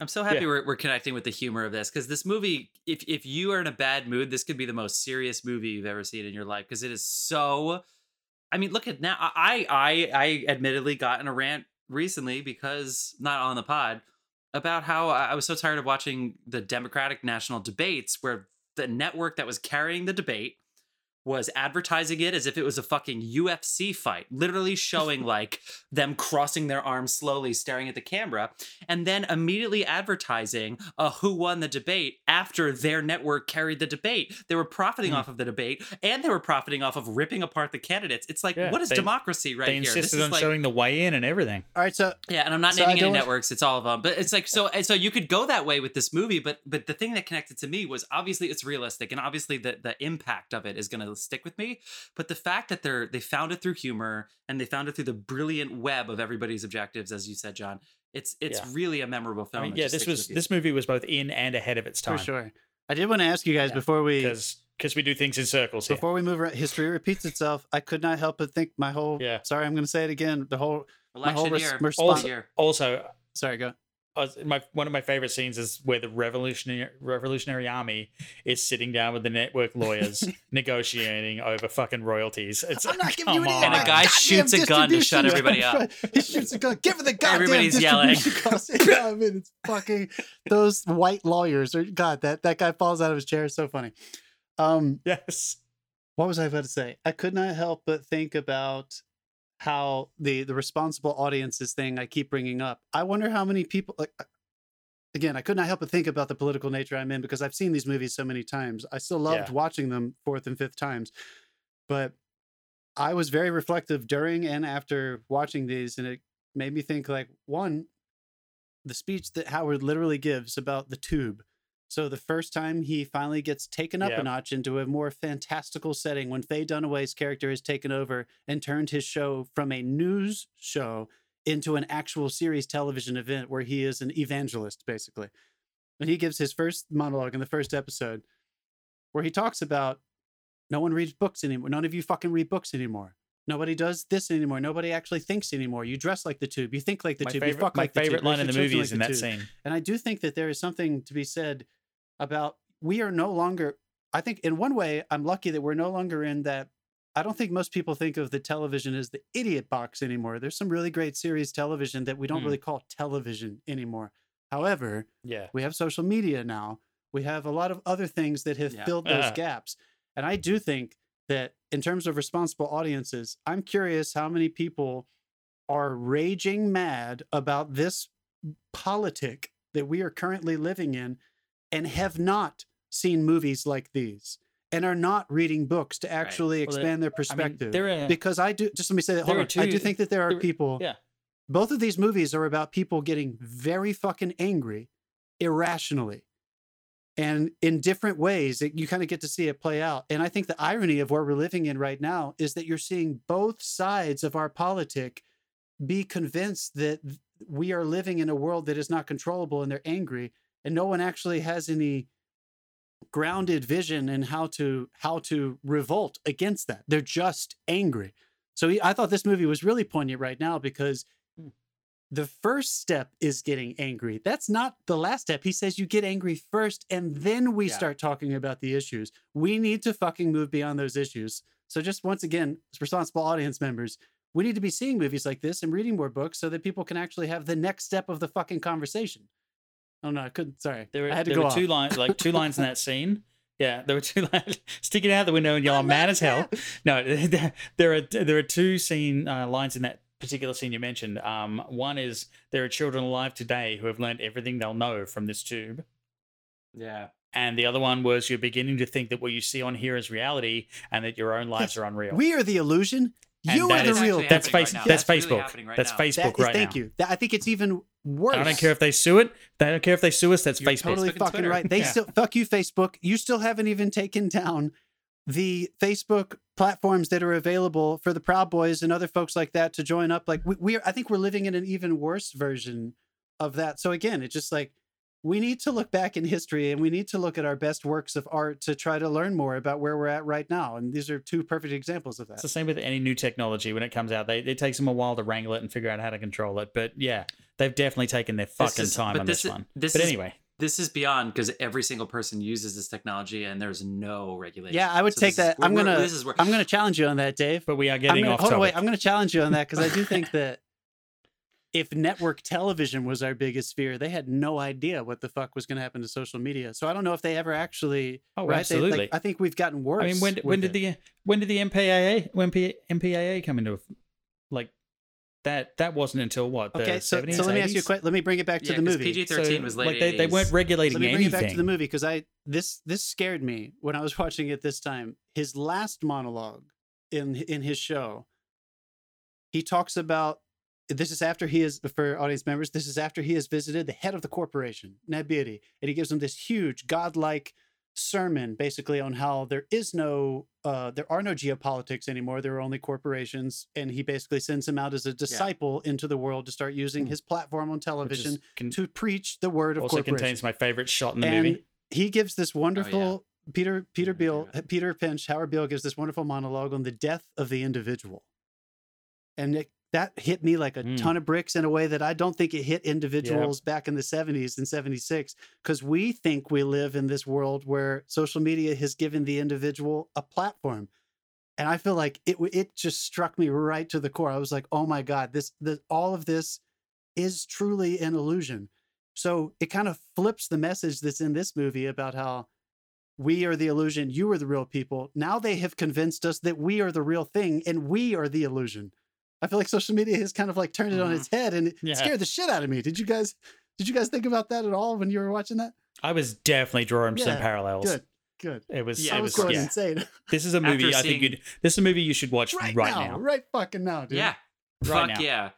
I'm so happy Yeah. we're, we're connecting with the humor of this because this movie, if if you are in a bad mood, this could be the most serious movie you've ever seen in your life because it is so. I mean, look at now. I I I admittedly got in a rant recently because not on the pod about how I was so tired of watching the Democratic national debates where the network that was carrying the debate was advertising it as if it was a fucking UFC fight, literally showing like them crossing their arms slowly, staring at the camera, and then immediately advertising uh, who won the debate after their network carried the debate. They were profiting Hmm. off of the debate and they were profiting off of ripping apart the candidates. It's like, Yeah, what is they- democracy right they here? This insisted is on like, showing the weigh in and everything All right, so yeah, and I'm not So naming any don't- networks; it's all of them. But it's like so. So you could go that way with this movie, but but the thing that connected to me was obviously it's realistic, and obviously the the impact of it is going to stick with me. But the fact that they're they found it through humor and they found it through the brilliant web of everybody's objectives, as you said, John. It's it's Yeah. really a memorable film. I mean yeah this was this movie was both in and ahead of its time for sure, I did want to ask you guys Yeah, before we because because we do things in circles here before we move around. History repeats itself. I could not help but think my whole. Yeah. Sorry, I'm going to say it again. The whole. my whole election year. response- election year. also Sorry, go. I my one of my favorite scenes is where the revolutionary revolutionary army is sitting down with the network lawyers negotiating over fucking royalties. It's I'm not giving you any. And a guy goddamn shoots a gun to shut everybody up. he shoots a gun. Give her the goddamn Everybody's yelling. distribution costs. Yeah, I mean, it's fucking those white lawyers. Are, God, that that guy falls out of his chair. It's so funny. Um, Yes. what was I about to say? I could not help but think about how the the responsible audiences thing I keep bringing up. I wonder how many people like again, I could not help but think about the political nature I'm in because I've seen these movies so many times. I still loved Yeah. watching them fourth and fifth times, but I was very reflective during and after watching these, and it made me think like one, the speech that Howard literally gives about the tube. So the first time he finally gets taken up Yeah. a notch into a more fantastical setting when Faye Dunaway's character has taken over and turned his show from a news show into an actual series television event where he is an evangelist, basically. And he gives his first monologue in the first episode where he talks about no one reads books anymore. None of you fucking read books anymore. Nobody does this anymore. Nobody actually thinks anymore. You dress like the tube. You think like the my tube. you favorite, fuck my like the favorite tube. line in the movie children is in that tube. scene. And I do think that there is something to be said about we are no longer, I think in one way, I'm lucky that we're no longer in that. I don't think most people think of the television as the idiot box anymore. There's some really great series television that we don't Hmm. really call television anymore. However, Yeah. we have social media now. We have a lot of other things that have Yeah. filled those Uh. gaps. And I do think that in terms of responsible audiences, I'm curious how many people are raging mad about this politic that we are currently living in and have not seen movies like these and are not reading books to actually Well, there- expand their I mean, perspective. because I do just let me say that. Hold on. are I do think that there are there- people yeah. both of these movies are about people getting very fucking angry irrationally and in different ways it, you kind of get to see it play out and i think the irony of where we're living in right now is that you're seeing both sides of our politic be convinced that we are living in a world that is not controllable and they're angry and no one actually has any grounded vision in how to how to revolt against that. They're just angry. So he- i thought this movie was really poignant right now because Hmm. the first step is getting angry. That's not the last step. He says you get angry first and then we Yeah. start talking about the issues. We need to fucking move beyond those issues. So just once again responsible audience members we need to be seeing movies like this and reading more books so that people can actually have the next step of the fucking conversation oh no i couldn't sorry There were, i had to go were off. two lines, like two lines in that scene. Yeah, there were two lines sticking out the window and y'all are "mad as hell." No, there are there are two scene uh, lines in that particular scene you mentioned. Um, one is there are children alive today who have learned everything they'll know from this tube, Yeah. and the other one was you're beginning to think that what you see on here is reality and that your own lives are unreal. we are the illusion you are the real that's face, right that's That's Facebook. happening right that's now. Facebook That is- right thank now. you. I think it's even worse. I don't care if they sue it. They don't care if they sue us. That's You're Facebook. totally Facebook fucking Twitter. right. They Yeah. still fuck you, Facebook. You still haven't even taken down the Facebook platforms that are available for the Proud Boys and other folks like that to join up. Like we, we're, I think we're living in an even worse version of that. So again, it's just like we need to look back in history and we need to look at our best works of art to try to learn more about where we're at right now. And these are two perfect examples of that. It's the same with any new technology when it comes out. They it takes them a while to wrangle it and figure out how to control it. But yeah, they've definitely taken their fucking is- time on this this, is- one. this but is- anyway, This is beyond because every single person uses this technology and there's no regulation. Yeah, I would So take this is- that. I'm gonna, This is where I'm gonna challenge you on that, Dave. but we are getting gonna, off hold topic. on, wait. I'm going to challenge you on that because I do think that if network television was our biggest fear, they had no idea what the fuck was going to happen to social media. So I don't know if they ever actually. Oh, right? They- like, absolutely. I think we've gotten worse. I mean, when when did it. the when did the MPAA when P, MPAA come into like that? That wasn't until what the Okay, so, 70s, so let me ask you a question. Let me bring it back to yeah, the 'cause movie. PG-13 So, was late like they, they weren't regulating Let me bring anything. it back to the movie because I this this scared me when I was watching it this time. His last monologue in in his show, he talks about this is after he is for audience members. This is after he has visited the head of the corporation, Ned Beatty, and he gives him this huge godlike sermon basically on how there is no uh there are no geopolitics anymore there are only corporations and he basically sends him out as a disciple into the world to start using Hmm. his platform on television con- to preach the word of also contains my favorite shot in the and movie. he gives this wonderful Peter Peter Yeah, Beale Peter Finch Howard Beale gives this wonderful monologue on the death of the individual, and it, that hit me like a Mm. ton of bricks in a way that I don't think it hit individuals back in the seventies and seventy six because we think we live in this world where social media has given the individual a platform. And I feel like it it just struck me right to the core. I was like, "Oh my god, this the all of this is truly an illusion." So it kind of flips the message that's in this movie about how we are the illusion, you are the real people. Now they have convinced us that we are the real thing and we are the illusion. I feel like social media has kind of like turned it on Mhm. its head and it Yeah. scared the shit out of me. Did you guys did Did you guys think about that at all when you were watching that? I was definitely drawing some parallels. Good, good. It was. Yeah, it I was. was going yeah. insane This is a After movie. I think you'd. This is a movie you should watch right, right, now, now. right fucking now, dude. Yeah. Right Fuck now. yeah.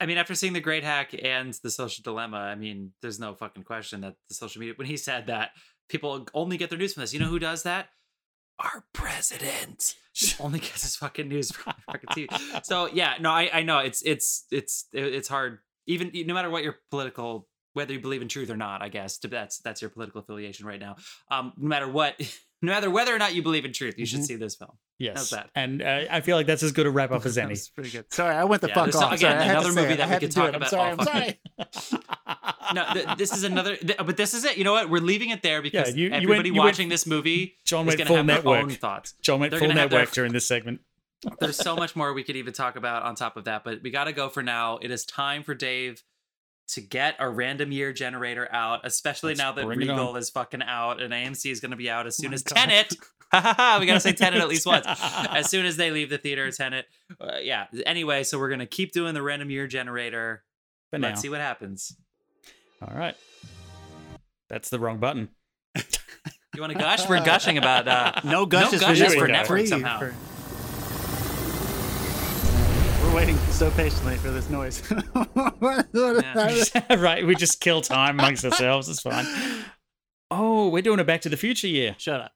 I mean, after seeing The Great Hack and The Social Dilemma, I mean, there's no fucking question that the social media, when he said that people only get their news from this, you know who does that? Our president only gets his fucking news from fucking TV. So yeah, no, I, I know it's it's it's it's hard. Even no matter what your political, whether you believe in truth or not, I guess that's that's your political affiliation right now. Um, no matter what, no matter whether or not you believe in truth, you should Mhm. see this film. Yes. How's that? And uh, I feel like that's as good a wrap up as That any. was pretty good. Sorry, I went the Yeah, fuck there's off. some- Sorry, again, I had to another say movie it. I that we had could to do talk it. I'm about sorry. I'm fucking- sorry. no, th- this is another. Th- but this is it. You know what? We're leaving it there because you- you went- everybody you went- watching this movie John is went going to full have their network. own thoughts. John went They're full gonna have their- network during this segment. There's so much more we could even talk about on top of that, but we got to go for now. It is time for Dave to get a random year generator out, especially Let's now that Regal is fucking out and AMC is going to be out as soon my as God. Tenet. Ha ha ha! We got to say Tenet at least once. As soon as they leave the theater, Tenet. Uh, yeah. Anyway, so we're going to keep doing the random year generator. But. Let's see what happens. All right. That's the wrong button. You want to gush? We're gushing about uh, No gushes, gushes for Netflix. Netflix Free somehow. for- We're waiting so patiently for this noise. Right. We just kill time amongst ourselves. It's fine. Oh, we're doing a Back to the Future year. Shut up.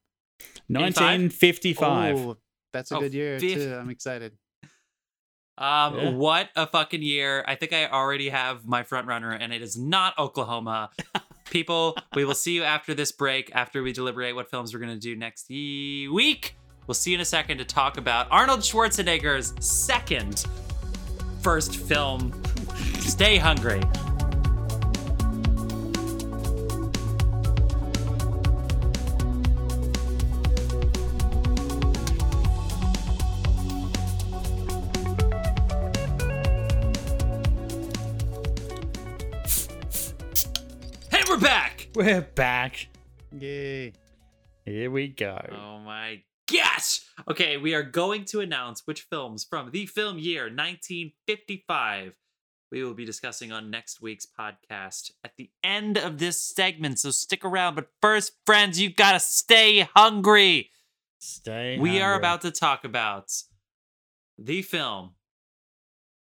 1955. Oh, that's a Oh, good year fif- too. I'm excited. Um, Yeah. what a fucking year. I think I already have my front runner, and it is not Oklahoma. People, we will see you after this break, after we deliberate what films we're going to do next ye- week. We'll see you in a second to talk about Arnold Schwarzenegger's second first film, Stay Hungry. Hey, we're back! We're back. Yay. Here we go. Oh my gosh! Okay, we are going to announce which films from the film year 1955 we will be discussing on next week's podcast at the end of this segment. So stick around. But first, friends, you've gotta stay hungry. Stay. We are about to talk about the film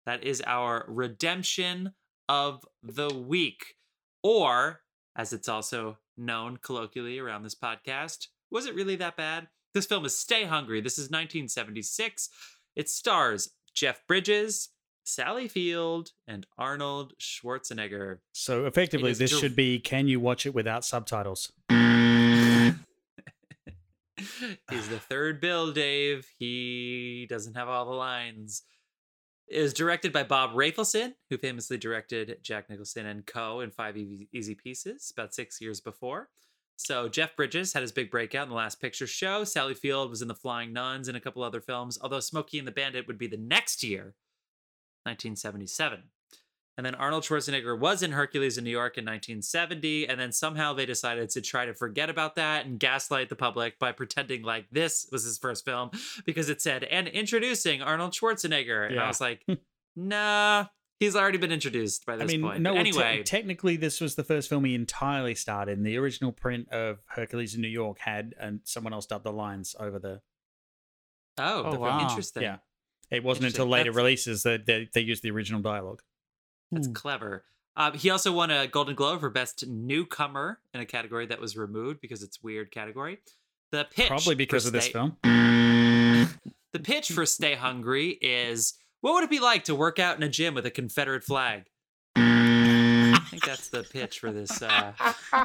that is our redemption of the week, or as it's also known colloquially around this podcast, was it really that bad? This film is Stay Hungry. This is 1976. It stars Jeff Bridges, Sally Field, and Arnold Schwarzenegger. So effectively, this dir- should be can you watch it without subtitles? He's the third Bill, Dave. He doesn't have all the lines. It was directed by Bob Rafelson, who famously directed Jack Nicholson and Co. in Five Easy Pieces about six years before. So Jeff Bridges had his big breakout in the Last Picture Show. Sally Field was in The Flying Nuns and a couple other films, although Smokey and the Bandit would be the next year, 1977. And then Arnold Schwarzenegger was in Hercules in New York in 1970. And then somehow they decided to try to forget about that and gaslight the public by pretending like this was his first film because it said, and introducing Arnold Schwarzenegger. And I was like, nah, he's already been introduced by I this mean, point. no. But well, te- anyway, technically, this was the first film he entirely starred in. The original print of Hercules in New York had and someone else dubbed the lines over the. oh, Oh, the- wow. interesting. Yeah. It wasn't until later That's- releases that they, they used the original dialogue. That's Hmm. clever. Uh, he also won a Golden Globe for Best Newcomer in a category that was removed because it's weird category. The pitch Probably because of this film. The pitch for Stay Hungry is what would it be like to work out in a gym with a Confederate flag? I think that's the pitch for this uh,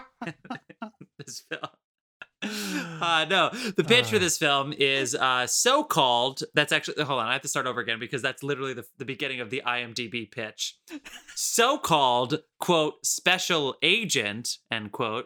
this film. Uh, no, the pitch for Uh. this film is uh, so called. That's actually hold on. I have to start over again because that's literally the, the beginning of the IMDb pitch. So called quote special agent end quote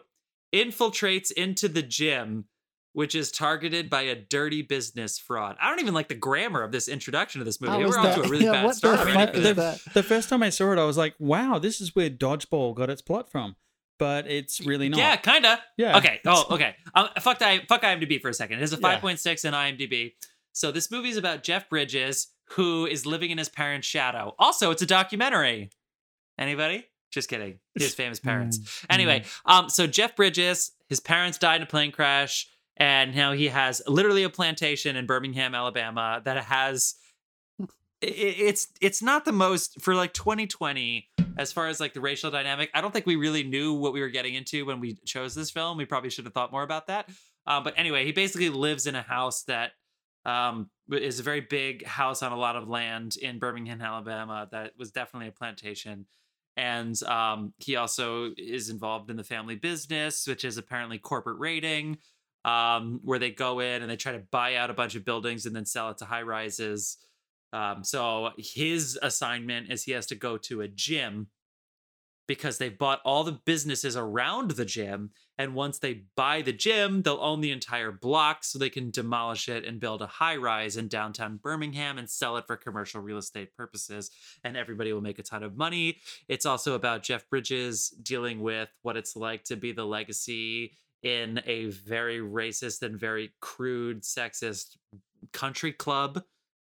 infiltrates into the gym which is targeted by a dirty business fraud. I don't even like the grammar of this introduction to this movie. How We're was off to that? a really Yeah, bad what the start. I mean, fuck the, the first time I saw it, I was like, "Wow, this is where Dodgeball got its plot from." But it's really not. Yeah, kind of. Yeah. Okay. Oh, okay. Um, fuck, I, fuck IMDb for a second. It has a Yeah. 5.6 in IMDb. So this movie is about Jeff Bridges, who is living in his parents' shadow. Also, it's a documentary. Anybody? Just kidding. His famous parents. Mm, Anyway, um, so Jeff Bridges, his parents died in a plane crash, and now he has literally a plantation in Birmingham, Alabama, that has. It's it's not the most for like 2020 as far as like the racial dynamic. I don't think we really knew what we were getting into when we chose this film. We probably should have thought more about that. Um, but anyway, he basically lives in a house that um, is a very big house on a lot of land in Birmingham, Alabama. That was definitely a plantation and um, he also is involved in the family business, which is apparently corporate raiding, um, where they go in and they try to buy out a bunch of buildings and then sell it to high rises. Um, so his assignment is he has to go to a gym because they've bought all the businesses around the gym. And once they buy the gym, they'll own the entire block so they can demolish it and build a high rise in downtown Birmingham and sell it for commercial real estate purposes. And everybody will make a ton of money. It's also about Jeff Bridges dealing with what it's like to be the legacy in a very racist and very crude, sexist country club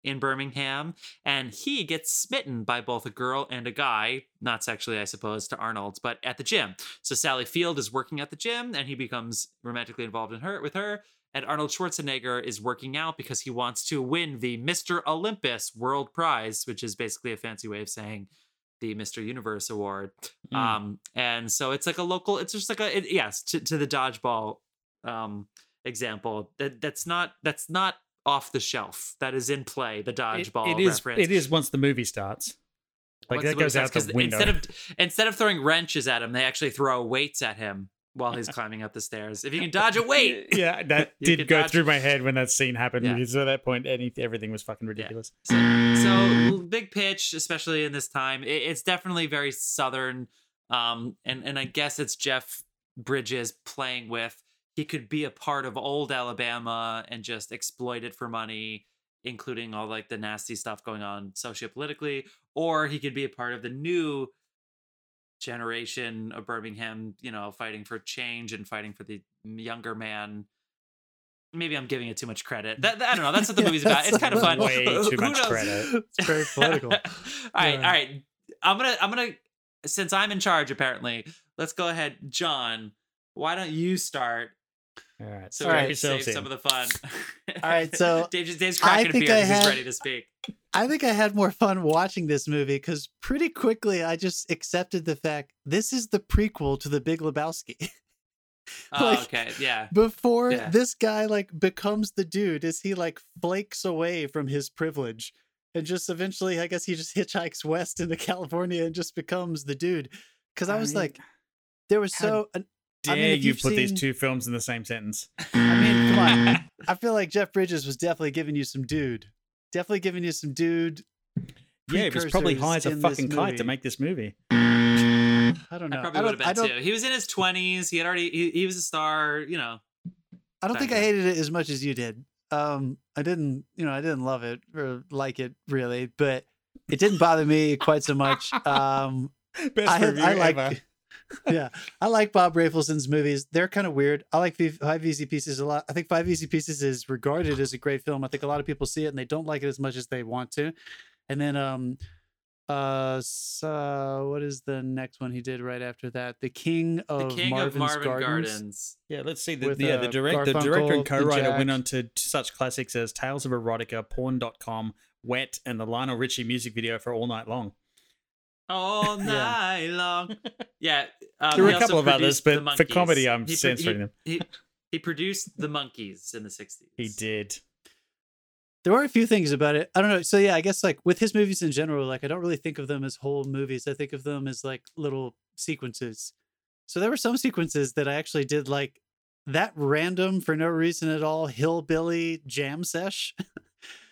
in Birmingham. And he gets smitten by both a girl and a guy, not sexually, I suppose, to Arnold, but at the gym. So Sally Field is working at the gym and he becomes romantically involved in her with her. And Arnold Schwarzenegger is working out because he wants to win the Mr. Olympus World Prize, which is basically a fancy way of saying the Mr. Universe Award. Mm. Um, and so it's like a local, it's just like a, it, yes, to, to the dodgeball um, example. That that's not that's not off the shelf. That is in play. The It- dodgeball it is. reference. It is once the movie starts. Like Once that goes out the window. Instead of instead of throwing wrenches at him, they actually throw weights at him while he's climbing up the stairs. If you can dodge a weight, yeah, that did go through my head when that scene happened. Yeah. Because at that point, any, everything was fucking ridiculous. So, so big pitch, especially in this time. It, it's definitely very southern, um, and and I guess it's Jeff Bridges playing with. He could be a part of old Alabama and just exploit it for money, including all like the nasty stuff going on sociopolitically, or he could be a part of the new generation of Birmingham, you know, fighting for change and fighting for the younger man. Maybe I'm giving it too much credit. That, that- I don't know. That's what the Yeah, movie's about. It's kind of fun. way too much knows? credit. it's very political. all right, Yeah. all right. I'm gonna, I'm gonna. Since I'm in charge, apparently, let's go ahead, John. Why don't you start All right. so All we right. can yourselves save some of the fun? All right, so Dave, Dave's, Dave's I cracking a beer. I He's ready to speak. I think I had more fun watching this movie because pretty quickly I just accepted the fact this is the prequel to The Big Lebowski. Oh, okay, yeah. Before Yeah. this guy like becomes the dude, as he like flakes away from his privilege and just eventually, I guess he just hitchhikes west into California and just becomes the dude. Because I I was mean, like, there was so. I Dare mean, if you you've put these two films in the same sentence? I mean, come on. I feel like Jeff Bridges was definitely giving you some dude. Definitely giving you some dude. Yeah, it was probably high as a precursors in this fucking kite to make this movie. I don't I know. probably I would don't, have been too. He was in his 20s. He had already. He, he was a star. You know. I don't think I hated it as much as you did. Um, I didn't, you know, I didn't love it or like it really, but it didn't bother me quite so much. Um, Best I, review I like, ever. yeah, I like Bob Rafelson's movies. They're kind of weird. I like Five Easy Pieces a lot. I think Five Easy Pieces is regarded as a great film. I think a lot of people see it and they don't like it as much as they want to. And then, um, uh, so what is the next one he did right after that? The King of The of king Marvin's of Marvin Gardens. Gardens. Yeah, let's see. The, with, yeah, uh, the, direct, the director and co-writer went on to such classics as Tales of Erotica, Porn.com, Wet, and the Lionel Richie music video for All Night Long. All Yeah. night long. Yeah, um, There were a couple of others, but for comedy, I'm He censoring he- them. He, he produced the Monkees in the '60s. He did. there were a few things about it. I don't know. So yeah, I guess like with his movies in general, like I don't really think of them as whole movies. I think of them as like little sequences. So there were some sequences that I actually did like that random for no reason at all hillbilly jam sesh.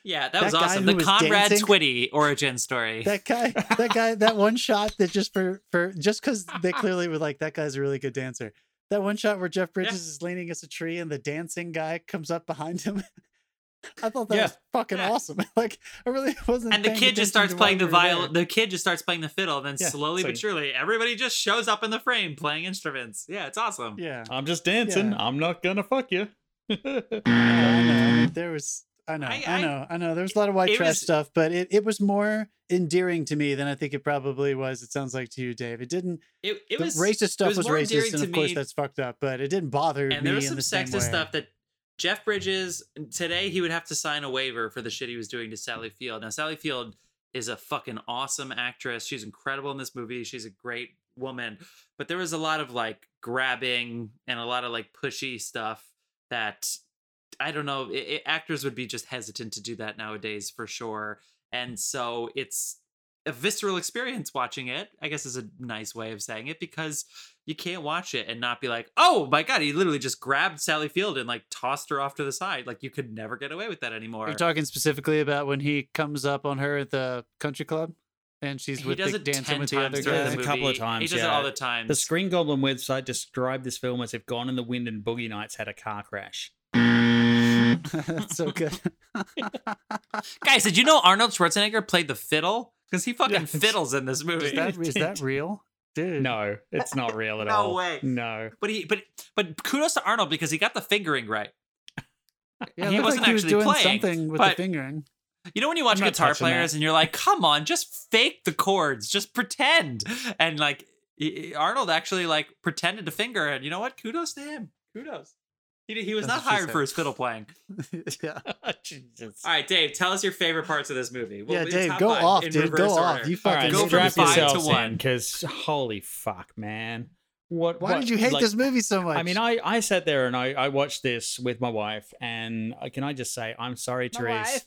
Yeah, that, That was awesome. The was Conway dancing- Twitty origin story. that guy, that guy, that one shot that just for for just because they clearly were like that guy's a really good dancer. That one shot where Jeff Bridges is leaning against a tree and the dancing guy comes up behind him. I thought that Yeah. was fucking Yeah. awesome. Like I really wasn't. and the kid just starts playing the we there. violin. The kid just starts playing the fiddle, then Yeah, slowly so- but surely, everybody just shows up in the frame playing instruments. Yeah, it's awesome. Yeah. I'm just dancing. Yeah. I'm not gonna fuck you. I know, I know. I mean, there was I know, I- I, I- know, I know. There's a lot of white trash was- stuff, but it, it was more endearing to me than I think it probably was. It sounds like to you, Dave. It didn't. It, it was racist stuff was was, racist, and of course me- that's fucked up. But it didn't bother and me there was some the sexist stuff that Jeff Bridges today he would have to sign a waiver for the shit he was doing to Sally Field. Now Sally Field is a fucking awesome actress. She's incredible in this movie. She's a great woman. But there was a lot of like grabbing and a lot of like pushy stuff that I don't know. It, it- actors would be just hesitant to do that nowadays for sure. And so it's a visceral experience watching it. I guess is a nice way of saying it because you can't watch it and not be like, oh my god, he literally just grabbed Sally Field and like tossed her off to the side. Like you could never get away with that anymore. You're talking specifically about when he comes up on her at the country club, and she's he with the, dancing with the other during guy. the A couple of times. He times, does it yeah. all the time. The Screen Goblin website described this film as if Gone in the Wind and Boogie Nights had a car crash. That's so good. Guys, did you know Arnold Schwarzenegger played the fiddle? Because he fucking Yes. fiddles in this movie. is that is that real, dude? No, it's not real at No all. No way. No. But he, but but kudos to Arnold because he got the fingering right. Yeah, He wasn't like he was actually doing playing, something with but- the fingering. You know when you watch guitar players that. and you're like, come on, just fake the chords, just pretend. And like Arnold actually like pretended to finger, and you know what? Kudos to him. Kudos. He, he was That's not hired for his fiddle playing. yeah, oh, Jesus. All right, Dave, tell us your favorite parts of this movie. Well, yeah, Dave, go off, dude. reverse Go off. You fucking right, Go hated from strap five movie. to one. in, because holy fuck, man. What? Why what- did you hate like, this movie so much? I mean, I, I sat there and I, I watched this with my wife, and I- can I just say, I'm sorry, My Therese. wife.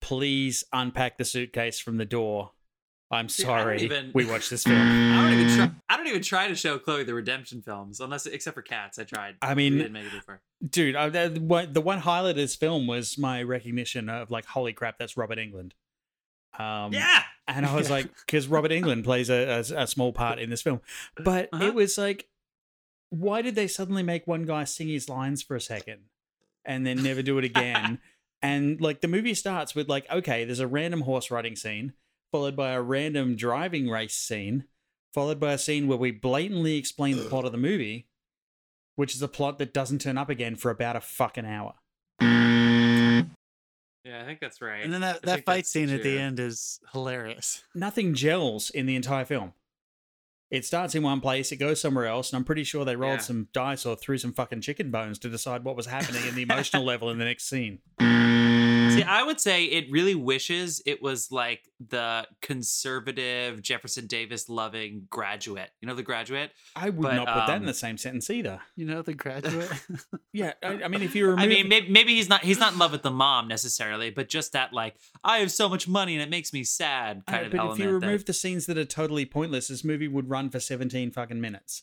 Please unpack the suitcase from the door. I'm See, sorry. even- We watched this film. I don't even try. I don't even try to show Chloe the redemption films, unless except for Cats. I tried. I We mean, didn't make it before. dude, I, the, the one- the one highlight of this film was my recognition of like, holy crap, that's Robert Englund. Um, yeah, And I was like, because Robert Englund plays a, a, a small part in this film. But Uh-huh. it was like, why did they suddenly make one guy sing his lines for a second and then never do it again? and like the movie starts with like, okay, there's a random horse riding scene, followed by a random driving race scene, followed by a scene where we blatantly explain the plot of the movie, which is a plot that doesn't turn up again for about a fucking hour. yeah, I think that's right. and then that, that fight that's scene at the end is hilarious. nothing gels in the entire film. It starts in one place, it goes somewhere else, and I'm pretty sure they rolled Yeah. some dice or threw some fucking chicken bones to decide what was happening in the emotional level in the next scene. See, I would say it really wishes it was like the conservative Jefferson Davis loving graduate. You know, the graduate? I would But, not put that in um, the same sentence either. You know, the graduate. Yeah, I, I mean, if you remove, I mean, maybe, maybe he's not he's not in love with the mom necessarily, but just that like I have so much money and it makes me sad Uh, kind of but element. if you that- remove the scenes that are totally pointless, this movie would run for 17 fucking minutes.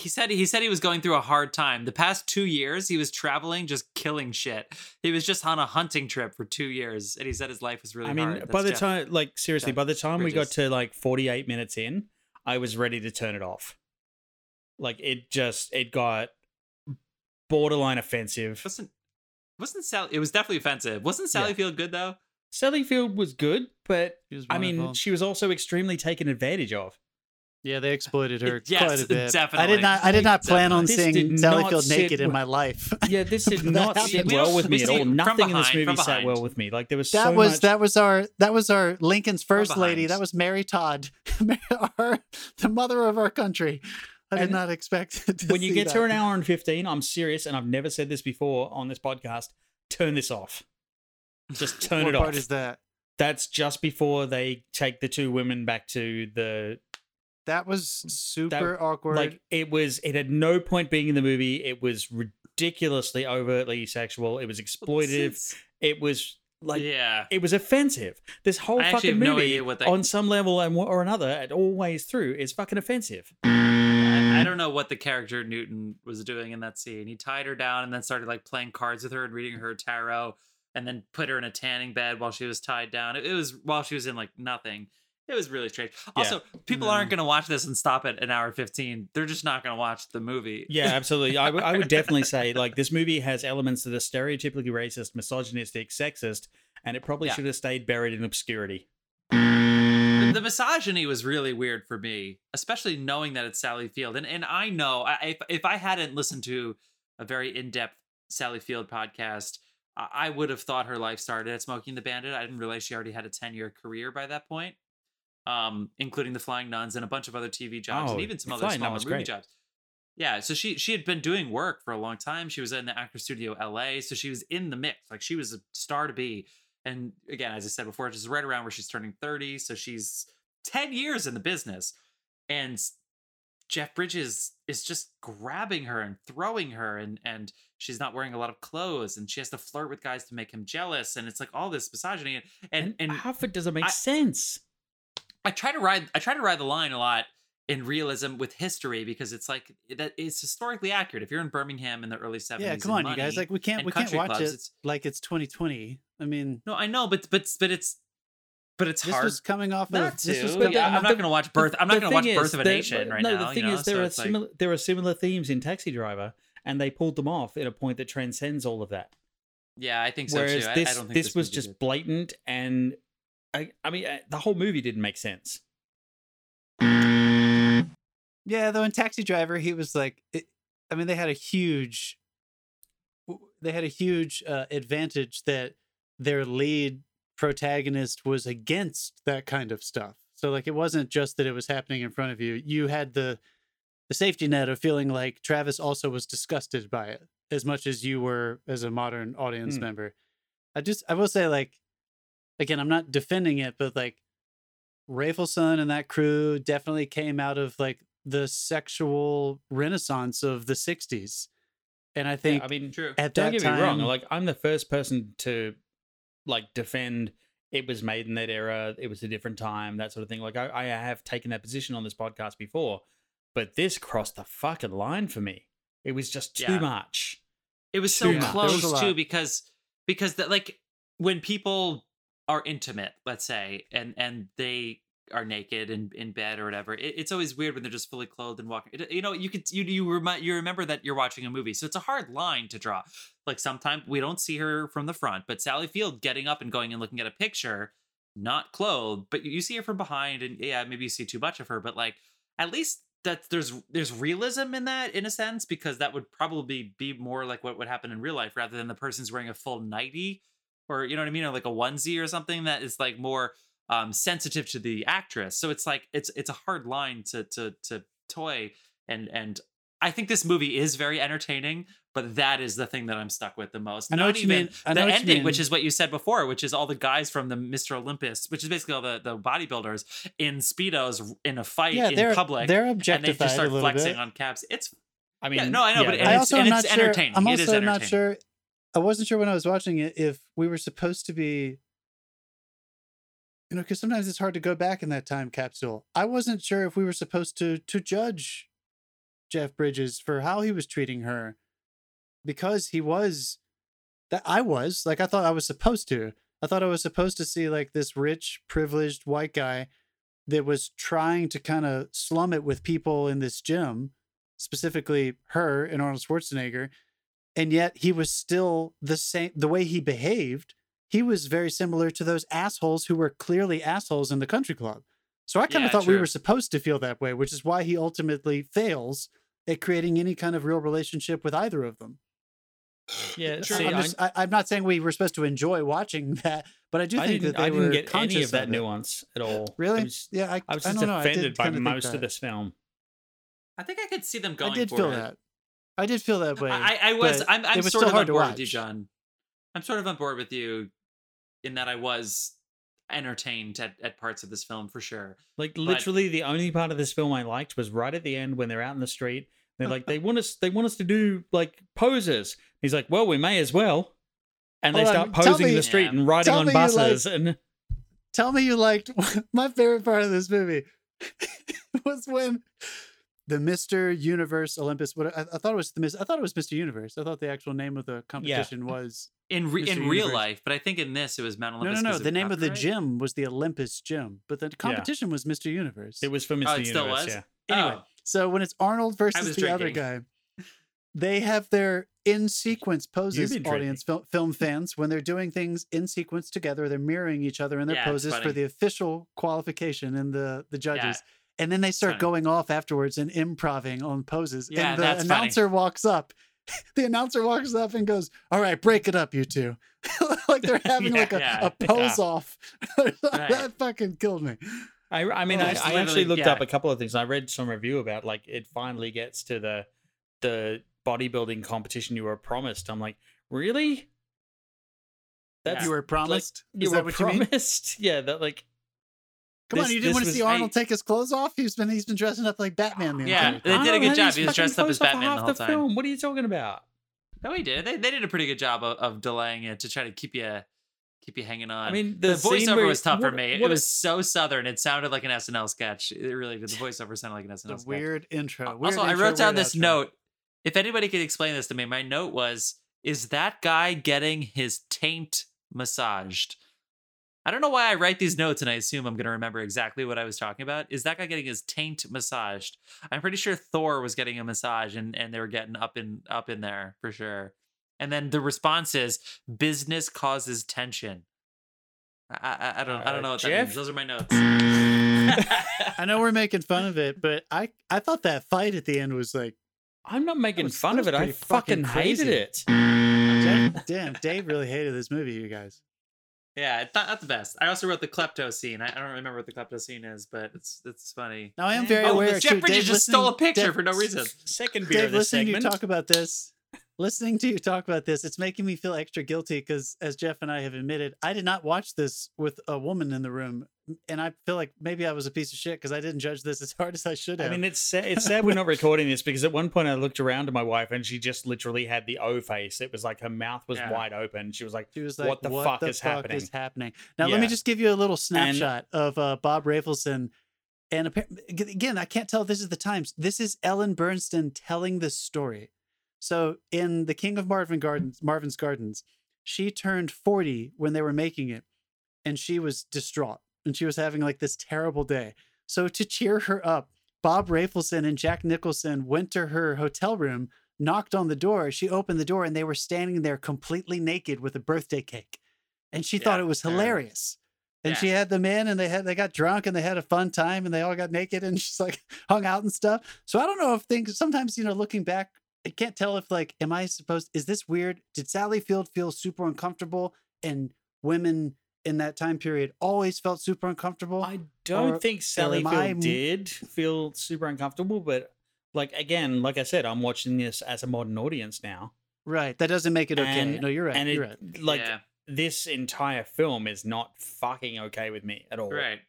He said he said he was going through a hard time. The past two years, he was traveling, just killing shit. He was just on a hunting trip for two years, and he said his life was really I mean, hard. by That's the Jeff. time, like seriously, Jeff by the time we got to like 48 minutes in, I was ready to turn it off. Like it just, it got borderline offensive. wasn't wasn't Sally? It was definitely offensive. Wasn't Sally Yeah. Field good though? Sally Field was good, but was I mean, she was also extremely taken advantage of. Yeah, they exploited her Yes, quite a bit. I definitely. did not. I did not plan on This seeing did Sally not Field sit naked in my life. Yeah, this did not sit well with me at all. it from Nothing in this movie sat well with me. Like there was That so was much. that was our that was our Lincoln's first lady. That was Mary Todd, our, the mother of our country. I did And not expect it to when you get that. to an hour and 15, I'm serious, and I've never said this before on this podcast. Turn this off. Just turn what it part off. is that? That's just before they take the two women back to the That was super awkward. like it was it had no point being in the movie it was ridiculously overtly sexual it was exploitive Since- it was like yeah. it was offensive this whole I fucking have no movie idea what they- on some level and or another and always through is fucking offensive I, I don't know what the character Newton was doing in that scene. He tied her down and then started like playing cards with her and reading her tarot, and then put her in a tanning bed while she was tied down. It, it was while she was in like nothing. It was really strange. Also, people No. aren't mm-hmm. going to watch this and stop at an hour fifteen. They're just not going to watch the movie. yeah absolutely I would- definitely say like this movie has elements that are stereotypically racist misogynistic sexist and it probably Yeah. should have stayed buried in obscurity the, the misogyny was really weird for me, especially knowing that it's Sally Field. And and I know I, if if I hadn't listened to a very in depth Sally Field podcast, I I would have thought her life started at Smoking the Bandit. I didn't realize she already had a 10 year career by that point, um, including The Flying Nuns and a bunch of other TV jobs and Oh, even some other smaller movie great. jobs. Yeah, so she she had been doing work for a long time. She was in the Actor Studio LA, so she was in the mix. Like she was a star to be. And again, as I said before, just right around where she's turning 30, so she's 10 years in the business. And Jeff Bridges is just grabbing her and throwing her and and she's not wearing a lot of clothes and she has to flirt with guys to make him jealous and it's like all this misogyny and and, and half it doesn't make I- sense. I try to ride I try to ride the line a lot in realism with history because it's like that it's historically accurate. If you're in Birmingham in the early 70s, Yeah, come on, you guys. Like we can't we can't watch clubs, it it's- like it's 2020. I mean, No, I know, but but but it's but it's this hard was coming off not of to. this was yeah, the- I'm not going to watch Birth. I'm not going to watch Birth of a Nation right no, now. the thing you know? is, there so are it's like- similar there are similar themes in Taxi Driver, and they pulled them off at a point that transcends all of that. yeah, I think so Whereas too. I- this I, don't think this, this was just blatant, and I I mean uh, the whole movie didn't make sense. Yeah, though in Taxi Driver, he was like, it, I mean, they had a huge, they had a huge uh, advantage that their lead protagonist was against that kind of stuff. So like, it wasn't just that it was happening in front of you. You had the the safety net of feeling like Travis also was disgusted by it as much as you were as a modern audience Hmm. member. I just, I will say, like, again, I'm not defending it, but like, Rafelson and that crew definitely came out of like the sexual renaissance of the 60s. And I think I mean, True. at don't that get time, me wrong. Like I'm the first person to like defend it was made in that era. It was a different time, that sort of thing. Like I, I have taken that position on this podcast before, but this crossed the fucking line for me. It was just too Yeah. much. It was so Too much. There was a close too because because that like when people are intimate, let's say, and and they are naked and in bed or whatever, it, it's always weird when they're just fully clothed and walking. It- you know, you could you you remind you remember that you're watching a movie, so it's a hard line to draw. Like sometimes we don't see her from the front, but Sally Field getting up and going and looking at a picture, not clothed, but you see her from behind, and yeah, maybe you see too much of her, but like at least that there's there's realism in that in a sense because that would probably be more like what would happen in real life rather than the person's wearing a full nightie or you know what I mean or like a onesie or something that is like more um sensitive to the actress. So it's like it's it's a hard line to to to toy and and I think this movie is very entertaining, but that is the thing that I'm stuck with the most. I know Not what you even mean. I the know what you ending, which is what you said before, which is all the guys from the Mr. Olympus, which is basically all the, the bodybuilders in speedos in a fight yeah, in they're public, they're and they just start flexing bit. on caps. It's I mean, Yeah, no, I know, but that- and I it's- also am not it's sure. entertaining. I'm It is also not sure. I wasn't sure when I was watching it if we were supposed to be, you know, because sometimes it's hard to go back in that time capsule. I wasn't sure if we were supposed to to judge Jeff Bridges for how he was treating her, because he was that I was like I thought I was supposed to. I thought I was supposed to see like this rich, privileged white guy that was trying to kind of slum it with people in this gym, specifically her and Arnold Schwarzenegger. And yet he was still the same, the way he behaved, he was very similar to those assholes who were clearly assholes in the country club. So I kind of Yeah, thought we were supposed to feel that way, which is why he ultimately fails at creating any kind of real relationship with either of them. yeah. So See, I'm, just, I, I'm not saying we were supposed to enjoy watching that, but I do think didn't, that they I didn't were get any of that it. nuance at all. Really? I was, yeah, I, I was I just don't know. I did offended by most of this film. I think I could see them going I did for feel it. that. I did feel that way. I, I was. I'm, I'm was sort of hard on board with you. John. I'm sort of on board with you in that I was entertained at, at parts of this film for sure. Like literally, the only part of this film I liked was right at the end when they're out in the street. They're like, they want us, they want us to do like poses. He's like, well, we may as well. And they start on, tell posing in me- the street Yeah. and riding Tell on me you like- buses. and Tell me you liked my favorite part of this movie was when the Mr. Universe Olympus. What I, I thought it was the Miss. I thought it was Mr. Universe. I thought the actual name of the competition was In re- Mr. in real life, but I think in this it was Mount no, Olympus. no, no. 'cause The name of the copyright? gym was the Olympus Gym, but the competition was Mr. Universe. it was for Mr. Oh, it still Universe. was? Yeah. Anyway, Oh. so when it's Arnold versus was the other guy, they have their in sequence poses. Audience fil- film fans, when they're doing things in sequence together, they're mirroring each other in their Yeah, poses for the official qualification and the the judges. And then they start funny. going off afterwards and improving on poses. Yeah, and the that's funny. announcer walks up the announcer walks up and goes, "All right, break it up, you two. like they're having like a, Yeah, a pose yeah. off. Right. that fucking killed me. I, I mean, Oh, I, I actually looked yeah. up a couple of things. I read some review about like it finally gets to the the bodybuilding competition you were promised. I'm like, really? That's You were promised. you Is were that what you mean? promised. yeah, that like Come on, you didn't want to see Arnold I- take his clothes off. He's been he's been dressing up like Batman. The Yeah, entire they did a oh, good job. his He was dressed up as clothes off for Batman the half whole time. Film. What are you talking about? No, he did. They, they did a pretty good job of, of delaying it to try to keep you keep you hanging on. I mean, the, the, voiceover was tough for what- me. It was so southern. It sounded like an SNL sketch. It really did. The voiceover sounded like an SNL The sketch. weird intro. Weird also, I wrote down this outro. note. If anybody could explain this to me, my note was: Is that guy getting his taint massaged? I don't know why I write these notes, and I assume I'm going to remember exactly what I was talking about. Is that guy getting his taint massaged? I'm pretty sure Thor was getting a massage, and and they were getting up in up in there for sure. And then the response is: Business causes tension. I I, I don't I don't Uh, know what that Jeff? means. Those are my notes. I know we're making fun of it, but I I thought that fight at the end was like, I'm not making was- fun of it. I fucking fucking hated it. damn, damn, Dave really hated this movie. You guys. Yeah, it's not, not the best. I also wrote the klepto scene. I, I don't remember what the klepto scene is, but it's it's funny. Now I am very Oh, aware. Jeff too, Bridges Dave, just stole a picture Dave- for no reason. Second beer Dave, of this listening to you segment. talk about this, listening to you talk about this, it's making me feel extra guilty because, as Jeff and I have admitted, I did not watch this with a woman in the room, and I feel like maybe I was a piece of shit because I didn't judge this as hard as I should have. I mean, it's sad, it's sad we're not recording this because at one point I looked around at my wife and she just literally had the O face. It was like her mouth was Yeah. wide open. She was like, She was like, what the fuck is happening? is happening? Now, let me just give you a little snapshot of uh, Bob Rafelson. And again, I can't tell if this is the Times. This is Ellen Burstyn telling this story. So, in The King of Marvin Gardens, Marvin's Gardens, she turned 40 when they were making it, and she was distraught. And she was having like this terrible day. So, to cheer her up, Bob Rafelson and Jack Nicholson went to her hotel room, knocked on the door. She opened the door, and they were standing there completely naked with a birthday cake. And she thought it was hilarious. And Yeah. she had them in, and they had they got drunk, and they had a fun time, and they all got naked, and she's like hung out and stuff. So I don't know if things. Sometimes you know, looking back, I can't tell if like, am I supposed? Is this weird? Did Sally Field feel super uncomfortable, and women in that time period always felt super uncomfortable? I don't Or- think Sally Field I m- did feel super uncomfortable, but like again, like I said, I'm watching this as a modern audience now, right. That doesn't make it okay. And- no, you're right. and you're right. like yeah, this entire film is not fucking okay with me at all. right.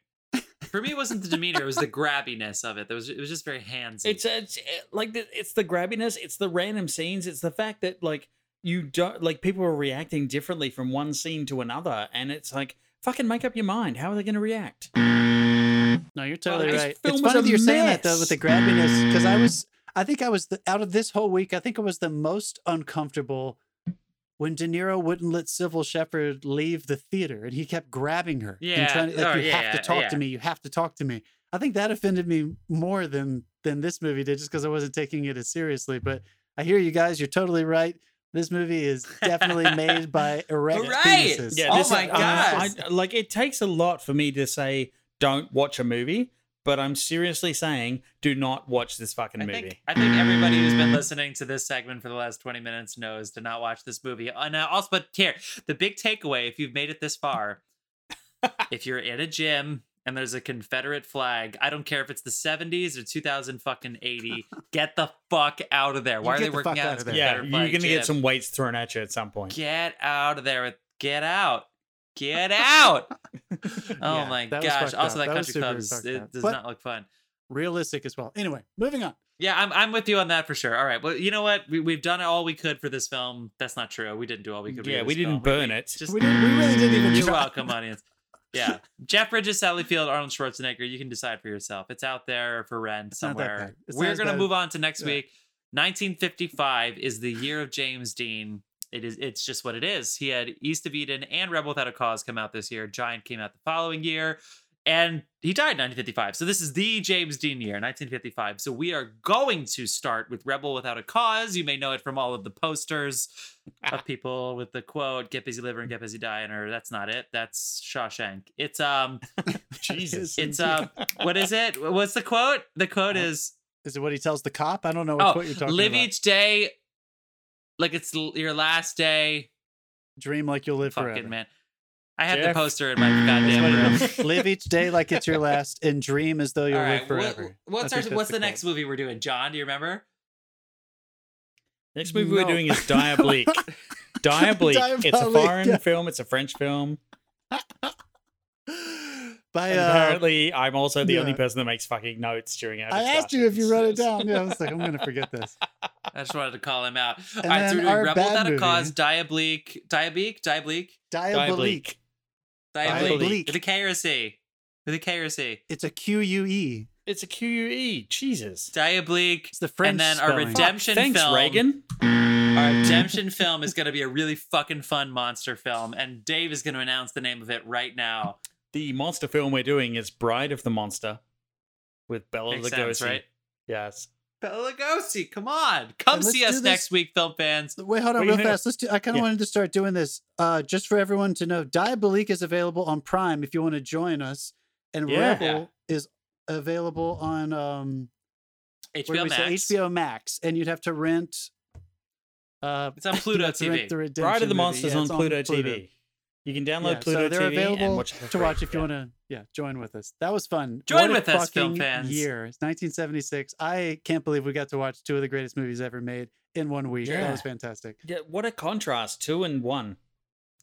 For me, it wasn't the demeanor; it was the grabbiness of it. There was it was just very handsy. It's, it's eh, like the, it's the grabbiness, it's the random scenes, it's the fact that like you don't like people are reacting differently from one scene to another, and it's like fucking make up your mind. How are they going to react? No, you're totally this right. It's funny that you're saying that though with the grabbiness because I was, I think I was the, out of this whole week. I think I was the most uncomfortable when De Niro wouldn't let Cybill Shepherd leave the theater and he kept grabbing her. and Yeah. trying to, like, Oh, you yeah, have to talk yeah. to me. You have to talk to me. I think that offended me more than than this movie did, just because I wasn't taking it as seriously. But I hear you guys. You're totally right. This movie is definitely made by erect Right. penises. Yeah, Oh this is- my I- God. I- like it takes a lot for me to say don't watch a movie, but I'm seriously saying do not watch this fucking I movie. think I think everybody who's been listening to this segment for the last 20 minutes knows to not watch this movie. And uh, also, but here, the big takeaway, if you've made it this far, if you're in a gym and there's a Confederate flag, I don't care if it's the 70s or 2000 fucking 80, get the fuck out of there. Why You are they the working out? out of there. yeah, you're gonna get some weights thrown at you at some point. Get out of there. Get out. Get out. Oh Yeah, my gosh. Also, that That country club it does But- not look fun. Realistic as well. Anyway, moving on. Yeah, I'm, I'm with you on that for sure. All right. Well, you know what? We, we've done all we could for this film. That's not true. We didn't do all we could. Yeah, we didn't film. burn it. Just, We, didn't, we really didn't even you're welcome, audience. Yeah. Jeff Bridges, Sally Field, Arnold Schwarzenegger. You can decide for yourself. It's out there for rent somewhere. bad. It's not We're going to move on to next yeah. week. 1955 is the year of James Dean. It is. It's just what it is. He had East of Eden and Rebel Without a Cause come out this year. Giant came out the following year, and he died in 1955. So this is the James Dean year, 1955. So we are going to start with Rebel Without a Cause. You may know it from all of the posters of people with the quote "Get busy living, get busy dying," or that's not it. That's Shawshank. It's um, Jesus. it's uh, what is it? What's the quote? The quote Uh, is Is it what he tells the cop? I don't know what oh, quote you're talking live about. each day like it's l- your last day. Dream like you'll live Fucking forever. man. I have the Jeff. poster in my goddamn it room. live each day like it's your last, and dream as though you'll All live right, what- forever. what's our think what's that's the next movie we're doing? John, do you remember? Next movie we're No. doing is Diabolique. Diabolique. It's a Diabolique, foreign yeah. film. It's a French film. By And uh, apparently, I'm also the only person that makes fucking notes during our. I asked you if you wrote it down. Yeah, I was like, I'm gonna forget this. I just wanted to call him out. And right, so then we're doing our Rebel bad Without a movie. Cause, Diabolique, Diabolique, Diabolique, Diabolique. Diabolique. Diabolique. With a K or a C? With a K or a C? It's a Q U E. It's a QUE. Jesus. Diabolique. It's the French and then our spelling. redemption Thanks, film. Reagan. Our redemption film is going to be a really fucking fun monster film, and Dave is going to announce the name of it right now. The monster film we're doing is Bride of the Monster with Bela Makes Lugosi. sense, right? Yes. Bela Lugosi, come on, come And see us next week, film fans. Wait, hold on, Wait, real hang on. fast. Let's do. I kind of Yeah. wanted to start doing this, uh, just for everyone to know. Diabolique is available on Prime if you want to join us, and Yeah. Rebel is available on um, what did HBO we say? Max. HBO Max, and you'd have to rent. Uh, It's on Pluto have to rent TV. the Redemption Bride of the movie. Monsters Yeah, on it's Pluto, TV. You can download Yeah, Pluto so they're TV available and watch to free. watch if you Yeah. want to. Yeah, join with us. That was fun. Join What a with us, film fucking fans. Year. It's 1976. I can't believe we got to watch two of the greatest movies ever made in one week. That was fantastic. Yeah, what a contrast. Two and one.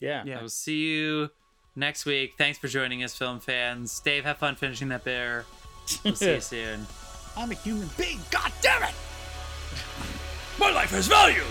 Yeah. Yeah. I will see you next week. Thanks for joining us, film fans. Dave, have fun finishing that bear. We'll see you soon. I'm a human being. God damn it! My life has value.